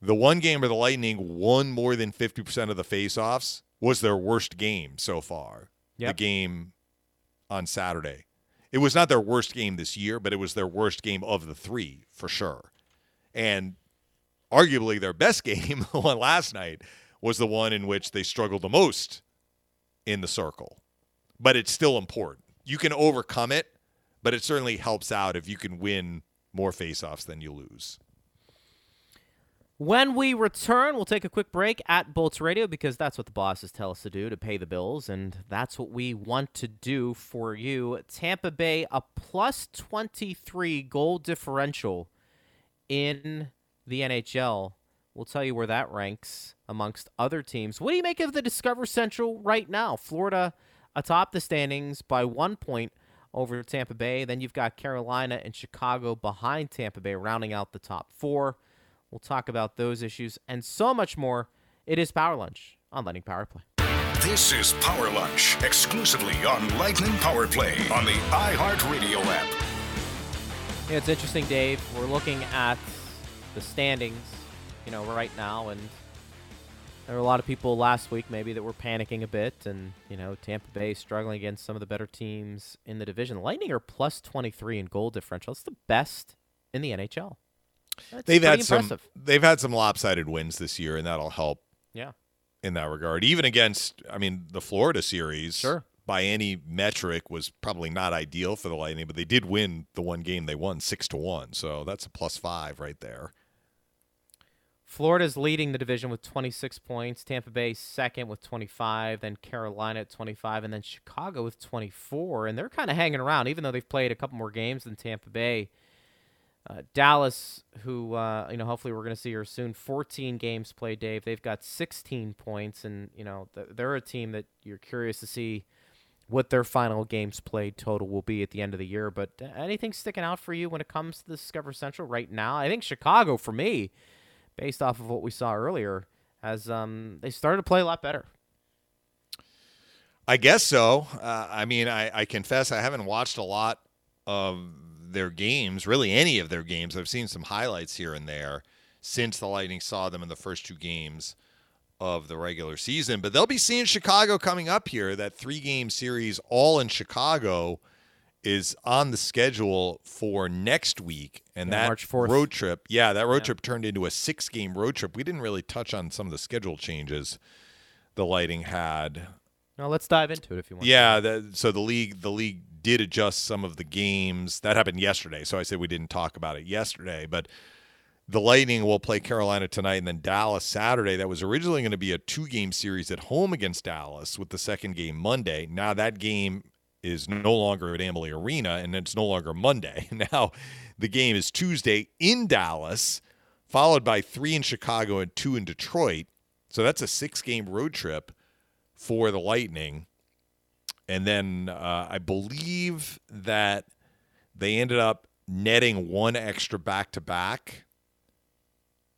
the one game where the lightning won more than 50% of the faceoffs was their worst game so far yep. the game on Saturday. It was not their worst game this year, but it was their worst game of the three for sure. And arguably their best game, one last night, was the one in which they struggled the most in the circle. But it's still important. You can overcome it, but it certainly helps out if you can win more faceoffs than you lose. When we return, we'll take a quick break at Bolts Radio because that's what the bosses tell us to do to pay the bills, and that's what we want to do for you. Tampa Bay, a plus 23 goal differential in the NHL. We'll tell you where that ranks amongst other teams. What do you make of the Discover Central right now? Florida atop the standings by one point over Tampa Bay. Then you've got Carolina and Chicago behind Tampa Bay, rounding out the top four. We'll talk about those issues and so much more. It is Power Lunch on Lightning Power Play. This is Power Lunch exclusively on Lightning Power Play on the iHeartRadio app. Yeah, it's interesting, Dave. We're looking at the standings, you know, right now, and There were a lot of people last week maybe that were panicking a bit, and you know Tampa Bay struggling against some of the better teams in the division. Lightning are plus 23 in goal differential. It's the best in the NHL. That's they've had impressive. some they've had some lopsided wins this year, and that'll help. Yeah. In that regard, even against, I mean, the Florida series, Sure. by any metric, was probably not ideal for the Lightning, but they did win the one game they won six to one, so that's a plus five right there. Florida's leading the division with 26 points. Tampa Bay second with 25. Then Carolina at 25, and then Chicago with 24. And they're kind of hanging around, even though they've played a couple more games than Tampa Bay. Uh, Dallas, who uh, you know, hopefully we're going to see her soon. 14 games played, Dave. They've got 16 points, and you know th- they're a team that you're curious to see what their final games played total will be at the end of the year. But uh, anything sticking out for you when it comes to the Discover Central right now? I think Chicago, for me, based off of what we saw earlier, has um, they started to play a lot better. I guess so. Uh, I mean, I, I confess I haven't watched a lot of their games, really any of their games. I've seen some highlights here and there since the Lightning saw them in the first two games of the regular season. But they'll be seeing Chicago coming up here. That three game series, all in Chicago, is on the schedule for next week. And Yeah, that March 4th. road trip, yeah, that road Yeah. trip turned into a six game road trip. We didn't really touch on some of the schedule changes the Lightning had Now let's dive into it if you want. yeah, the, so the league the league did adjust some of the games. That happened yesterday. So I said we didn't talk about it yesterday, but the Lightning will play Carolina tonight and then Dallas Saturday. That was originally going to be a two-game series at home against Dallas with the second game Monday. Now that game is no longer at Amalie Arena and it's no longer Monday. Now the game is Tuesday in Dallas, followed by 3 in Chicago and 2 in Detroit. So that's a 6-game road trip for the Lightning. And then uh, I believe that they ended up netting one extra back to back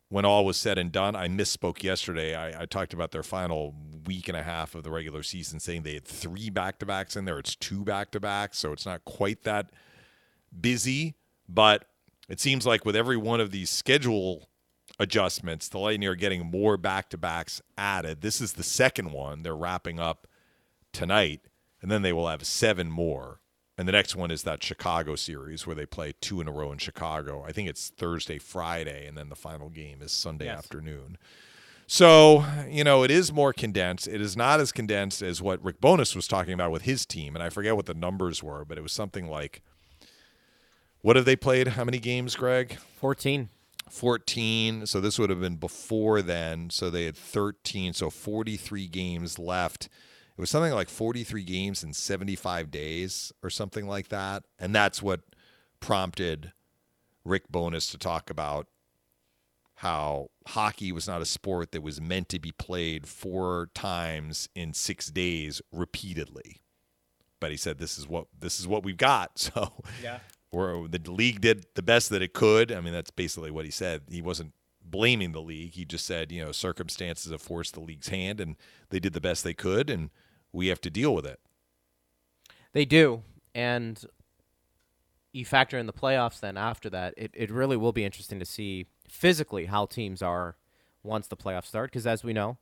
when all was said and done. I misspoke yesterday. I, I talked about their final week and a half of the regular season, saying they had three back to backs in there. It's two back to backs, so it's not quite that busy. But it seems like with every one of these schedule adjustments, the Lightning are getting more back to backs added. This is the second one. They're wrapping up tonight, and then they will have seven more. And the next one is that Chicago series where they play two in a row in Chicago. I think it's Thursday, Friday, and then the final game is Sunday Yes. afternoon. So, you know, it is more condensed. It is not as condensed as what Rick Bowness was talking about with his team. And I forget what the numbers were, but it was something like what have they played? How many games, Greg? 14. 14. So this would have been before then. So they had 13. So 43 games left. It was something like 43 games in 75 days or something like that. And that's what prompted Rick Bowness to talk about how hockey was not a sport that was meant to be played four times in six days repeatedly. But he said this is what this is what we've got. So Yeah. or the league did the best that it could. I mean, that's basically what he said. He wasn't blaming the league. He just said, you know, circumstances have forced the league's hand, and they did the best they could, and we have to deal with it. They do. And you factor in the playoffs then after that, it, it really will be interesting to see physically how teams are once the playoffs start. Because as we know,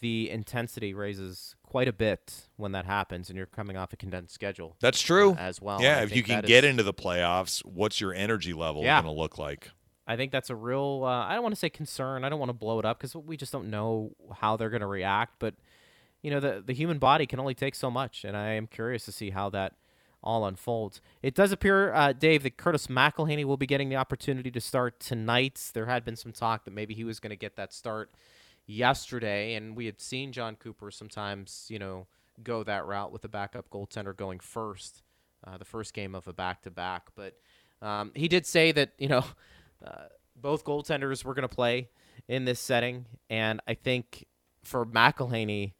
the intensity raises quite a bit when that happens and you're coming off a condensed schedule That's true. uh, as well. yeah, if you can get is- into the playoffs, what's your energy level Yeah. going to look like? I think that's a real. Uh, I don't want to say concern. I don't want to blow it up because we just don't know how they're going to react. But you know, the the human body can only take so much, and I am curious to see how that all unfolds. It does appear, uh, Dave, that Curtis McElhinney will be getting the opportunity to start tonight. There had been some talk that maybe he was going to get that start yesterday, and we had seen Jon Cooper sometimes, you know, go that route with the backup goaltender going first, uh, the first game of a back to back. But um, he did say that you know uh, both goaltenders were going to play in this setting, and I think for McElhinney,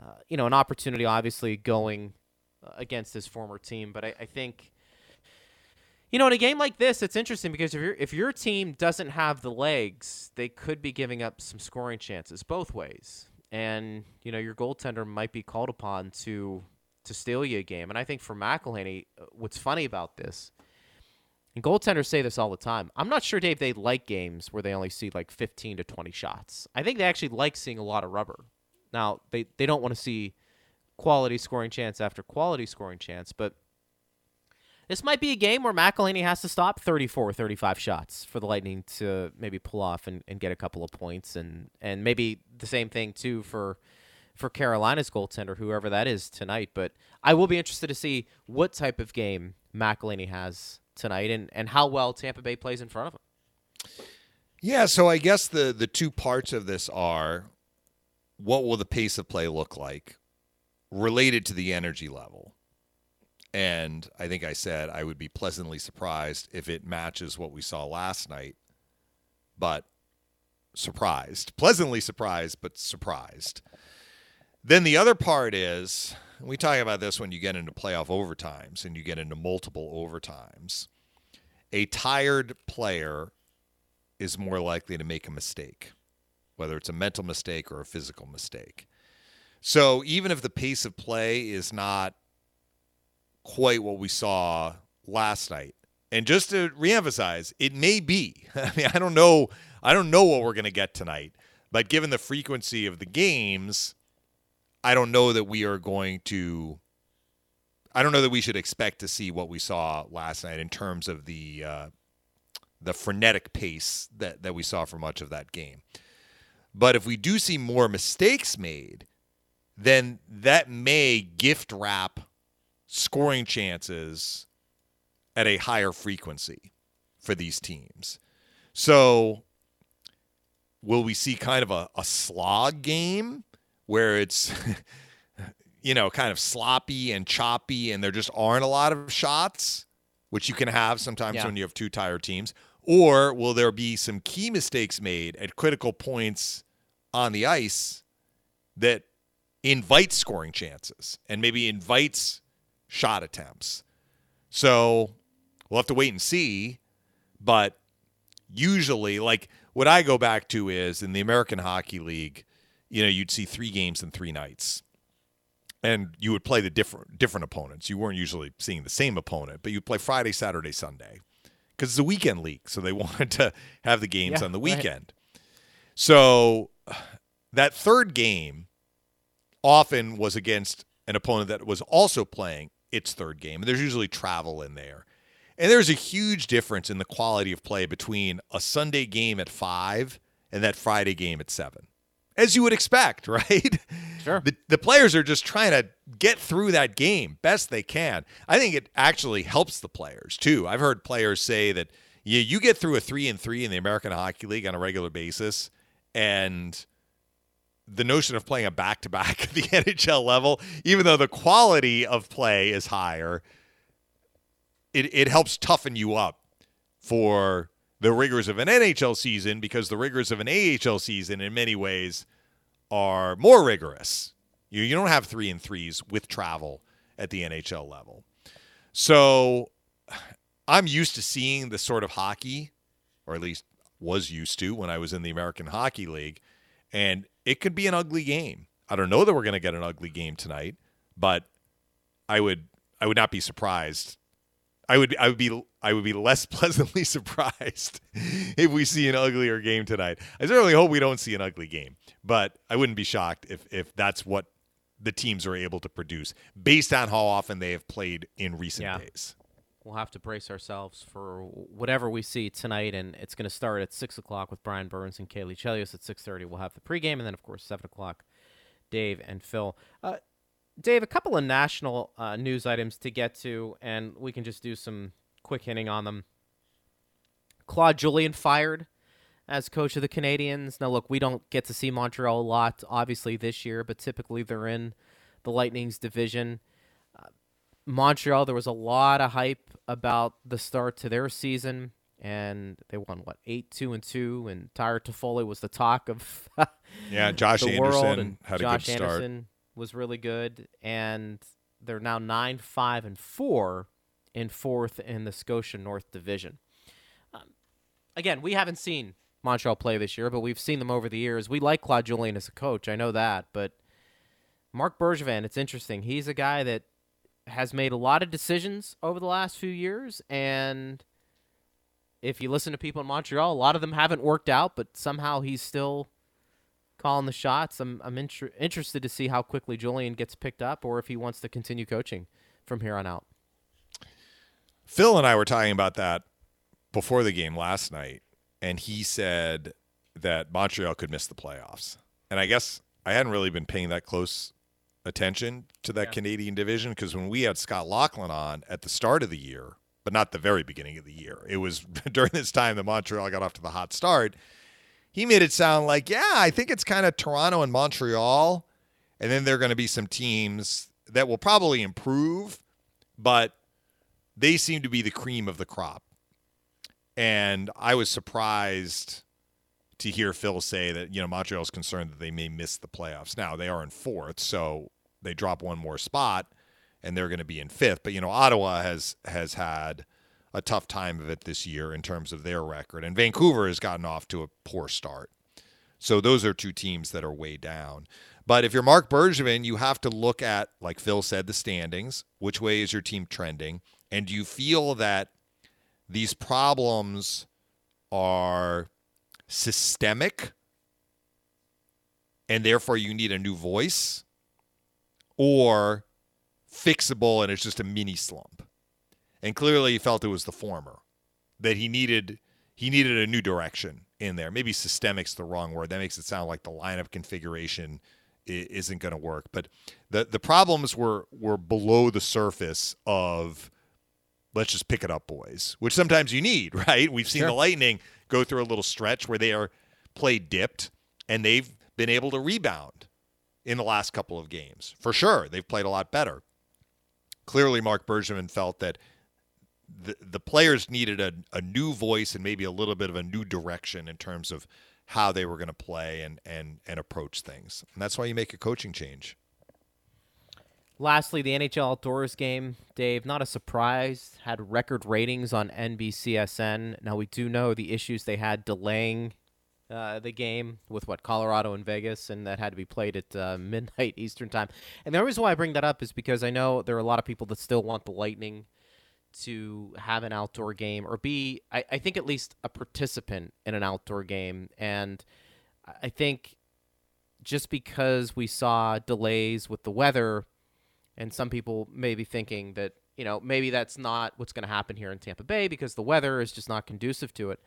uh, you know, an opportunity obviously going uh, against his former team, but I, I think. You know, in a game like this, it's interesting because if your if your team doesn't have the legs, they could be giving up some scoring chances both ways, and you know your goaltender might be called upon to to steal you a game. And I think for McElhinney, uh, what's funny about this and goaltenders say this all the time. I'm not sure, Dave, they like games where they only see like 15 to 20 shots. I think they actually like seeing a lot of rubber. Now, they, they don't want to see quality scoring chance after quality scoring chance, but this might be a game where McElhinney has to stop 34, 35 shots for the Lightning to maybe pull off and, and get a couple of points. And, and maybe the same thing, too, for for Carolina's goaltender, whoever that is tonight. But I will be interested to see what type of game McElhinney has tonight and, and how well Tampa Bay plays in front of him. Yeah, so I guess the the two parts of this are what will the pace of play look like related to the energy level. And I think I said I would be pleasantly surprised if it matches what we saw last night. But surprised. Pleasantly surprised, but surprised. Then the other part is we talk about this when you get into playoff overtimes and you get into multiple overtimes. A tired player is more likely to make a mistake, whether it's a mental mistake or a physical mistake. So even if the pace of play is not quite what we saw last night, and just to reemphasize, it may be. I mean, I don't know. I don't know what we're going to get tonight, but given the frequency of the games, I don't know that we are going to. I don't know that we should expect to see what we saw last night in terms of the uh, the frenetic pace that that we saw for much of that game. But if we do see more mistakes made, then that may gift wrap scoring chances at a higher frequency for these teams. So will we see kind of a, a slog game where it's you know kind of sloppy and choppy and there just aren't a lot of shots which you can have sometimes yeah. when you have two tired teams or will there be some key mistakes made at critical points on the ice that invites scoring chances and maybe invites shot attempts so we'll have to wait and see but usually like what i go back to is in the american hockey league you know, you'd see three games in three nights. And you would play the different different opponents. You weren't usually seeing the same opponent, but you play Friday, Saturday, Sunday. Because it's a weekend league, so they wanted to have the games yeah, on the weekend. Right. So that third game often was against an opponent that was also playing its third game. And there's usually travel in there. And there's a huge difference in the quality of play between a Sunday game at five and that Friday game at seven as you would expect, right? Sure. The, the players are just trying to get through that game best they can. I think it actually helps the players too. I've heard players say that you, you get through a three and three in the American Hockey League on a regular basis, and the notion of playing a back to back at the NHL level, even though the quality of play is higher, it, it helps toughen you up for the rigors of an NHL season because the rigors of an AHL season, in many ways, are more rigorous. You, you don't have three and threes with travel at the NHL level. So I'm used to seeing the sort of hockey, or at least was used to when I was in the American Hockey League, and it could be an ugly game. I don't know that we're going to get an ugly game tonight, but I would I would not be surprised I would I would be I would be less pleasantly surprised if we see an uglier game tonight. I certainly hope we don't see an ugly game, but I wouldn't be shocked if if that's what the teams are able to produce based on how often they have played in recent yeah. days. We'll have to brace ourselves for whatever we see tonight, and it's going to start at six o'clock with Brian Burns and Caley Chelios at six thirty. We'll have the pregame, and then of course seven o'clock, Dave and Phil. Uh, Dave, a couple of national uh, news items to get to, and we can just do some quick hitting on them. Claude Julien fired as coach of the Canadiens. Now, look, we don't get to see Montreal a lot, obviously, this year, but typically they're in the Lightning's division. Uh, Montreal, there was a lot of hype about the start to their season, and they won what eight two and two, and Tyler Toffoli was the talk of yeah, Josh Anderson had Josh a good start. Anderson was really good, and they're now nine five and four in fourth in the Scotia North Division. Um, again, we haven't seen Montreal play this year, but we've seen them over the years. We like Claude Julien as a coach, I know that, but Marc Bergevin, it's interesting. He's a guy that has made a lot of decisions over the last few years, and if you listen to people in Montreal, a lot of them haven't worked out, but somehow he's still calling the shots. I'm I'm inter- interested to see how quickly Julien gets picked up, or if he wants to continue coaching from here on out. Phil and I were talking about that before the game last night, and he said that Montreal could miss the playoffs. And I guess I hadn't really been paying that close attention to that yeah. Canadian division because when we had Scott Lachlan on at the start of the year, but not the very beginning of the year, it was during this time that Montreal got off to the hot start. He made it sound like, yeah, I think it's kind of Toronto and Montreal. And then there are going to be some teams that will probably improve, but they seem to be the cream of the crop. And I was surprised to hear Phil say that, you know, Montreal is concerned that they may miss the playoffs. Now, they are in fourth, so they drop one more spot and they're going to be in fifth. But, you know, Ottawa has has had a tough time of it this year in terms of their record. And Vancouver has gotten off to a poor start. So those are two teams that are way down. But if you're Marc Bergevin, you have to look at, like Phil said, the standings. Which way is your team trending? And do you feel that these problems are systemic and therefore you need a new voice or fixable and it's just a mini slump? And clearly he felt it was the former that he needed he needed a new direction in there. Maybe systemic's the wrong word. That makes it sound like the lineup configuration isn't going to work. But the the problems were were below the surface of let's just pick it up, boys, which sometimes you need, right? We've seen sure. the Lightning go through a little stretch where they are play dipped and they've been able to rebound in the last couple of games. For sure, they've played a lot better. Clearly, Marc Bergevin felt that the, the players needed a, a new voice and maybe a little bit of a new direction in terms of how they were going to play and, and, and approach things. And that's why you make a coaching change. Lastly, the NHL Outdoors game, Dave, not a surprise, had record ratings on NBCSN. Now, we do know the issues they had delaying uh, the game with what Colorado and Vegas, and that had to be played at uh, midnight Eastern time. And the reason why I bring that up is because I know there are a lot of people that still want the Lightning to have an outdoor game or be, I, I think, at least a participant in an outdoor game. And I think just because we saw delays with the weather and some people may be thinking that you know maybe that's not what's going to happen here in Tampa Bay because the weather is just not conducive to it.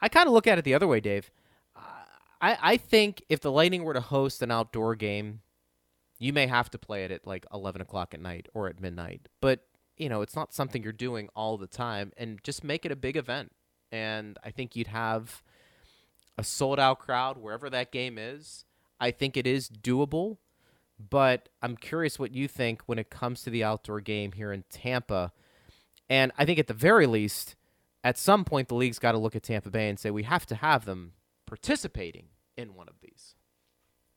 I kind of look at it the other way, Dave. Uh, I I think if the Lightning were to host an outdoor game, you may have to play it at like eleven o'clock at night or at midnight, but you know it's not something you're doing all the time, and just make it a big event. And I think you'd have a sold out crowd wherever that game is. I think it is doable. But I'm curious what you think when it comes to the outdoor game here in Tampa. And I think at the very least, at some point, the league's got to look at Tampa Bay and say we have to have them participating in one of these.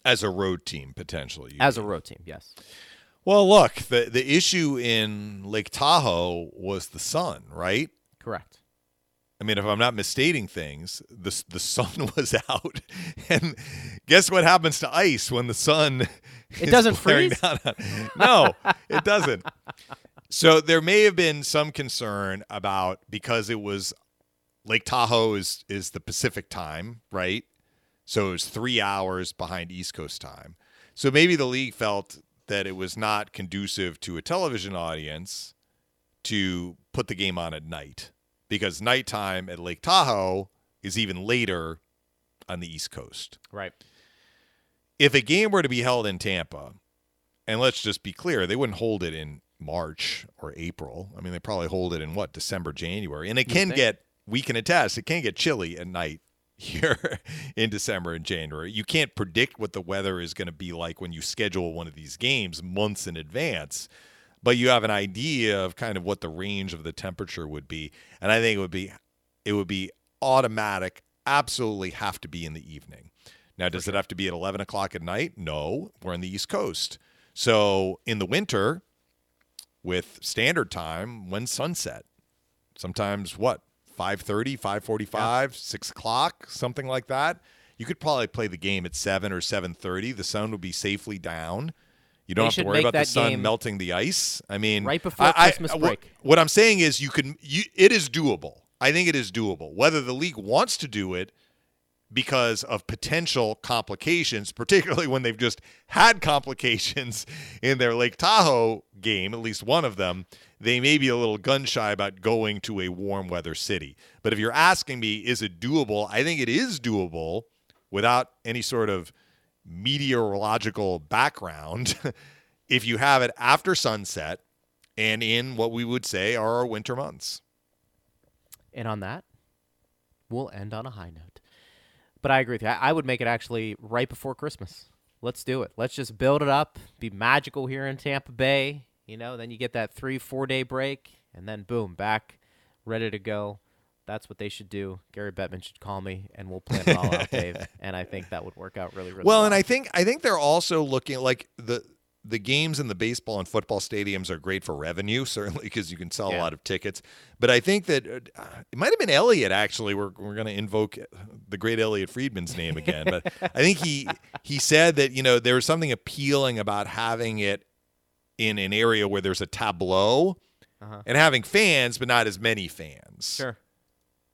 As a road team, potentially. As mean. a road team, yes. Well, look, the the issue in Lake Tahoe was the sun, right? Correct. I mean, if I'm not misstating things, the the sun was out, and guess what happens to ice when the sun? It doesn't freeze. no, it doesn't. So there may have been some concern about because it was Lake Tahoe is is the Pacific time, right? So it was three hours behind East Coast time. So maybe the league felt that it was not conducive to a television audience to put the game on at night because nighttime at Lake Tahoe is even later on the East Coast. Right. If a game were to be held in Tampa, and let's just be clear, they wouldn't hold it in March or April. I mean, they probably hold it in what, December, January. And it can get, we can attest, it can get chilly at night here in December and January. You can't predict what the weather is going to be like when you schedule one of these games months in advance but you have an idea of kind of what the range of the temperature would be. And I think it would be it would be automatic, absolutely have to be in the evening. Now, does it have to be at 11 o'clock at night? No, we're on the East Coast. So in the winter, with standard time, when sunset? Sometimes what? 5.30, 5.45, yeah. 6 o'clock, something like that. You could probably play the game at 7 or 7.30. The sun would be safely down. You don't they have to worry about the sun melting the ice. I mean, right before I, uh, Christmas I, break. What, what, I'm saying is, you can. You, it is doable. I think it is doable. Whether the league wants to do it because of potential complications, particularly when they've just had complications in their Lake Tahoe game, at least one of them, they may be a little gun shy about going to a warm weather city. But if you're asking me, is it doable? I think it is doable without any sort of meteorological background if you have it after sunset and in what we would say are our winter months. And on that, we'll end on a high note. But I agree with you. I, I would make it actually right before Christmas. Let's do it. Let's just build it up, be magical here in Tampa Bay. You know, then you get that three, four day break, and then boom, back, ready to go. That's what they should do. Gary Bettman should call me, and we'll plan it all out, Dave. And I think that would work out really, really well. Well, and I think I think they're also looking like the the games in the baseball and football stadiums are great for revenue, certainly because you can sell Yeah. a lot of tickets. But I think that uh, it might have been Elliot actually. We're we're going to invoke the great Elliot Friedman's name again, but I think he he said that you know there was something appealing about having it in an area where there's a tableau Uh-huh. and having fans, but not as many fans sure.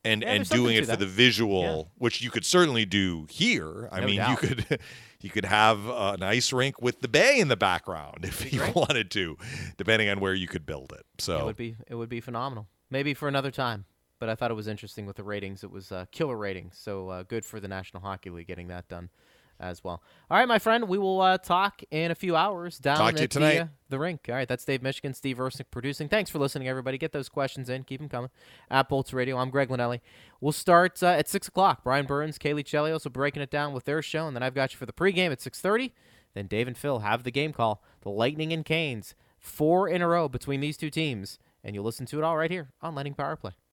and Yeah, and doing it for that. the visual, which you could certainly do here. I No mean, you could you could have an ice rink with the bay in the background if you great. wanted to, depending on where you could build it. So it would be it would be phenomenal. Maybe for another time. But I thought it was interesting with the ratings. It was uh, killer ratings. So uh, good for the National Hockey League getting that done as well. All right, my friend. We will uh, talk in a few hours down Talk to you at tonight. The, uh, the rink. All right, that's Dave Mishkin, Steve Ersnick producing. Thanks for listening, everybody. Get those questions in. Keep them coming. At Bolts Radio, I'm Greg Linnell. We'll start uh, at 6 o'clock. Brian Burns, Caley Chelios will breaking it down with their show. And then I've got you for the pregame at 6.30. Then Dave and Phil have the game call. The Lightning and Canes. Four in a row between these two teams. And you'll listen to it all right here on Lightning Power Play.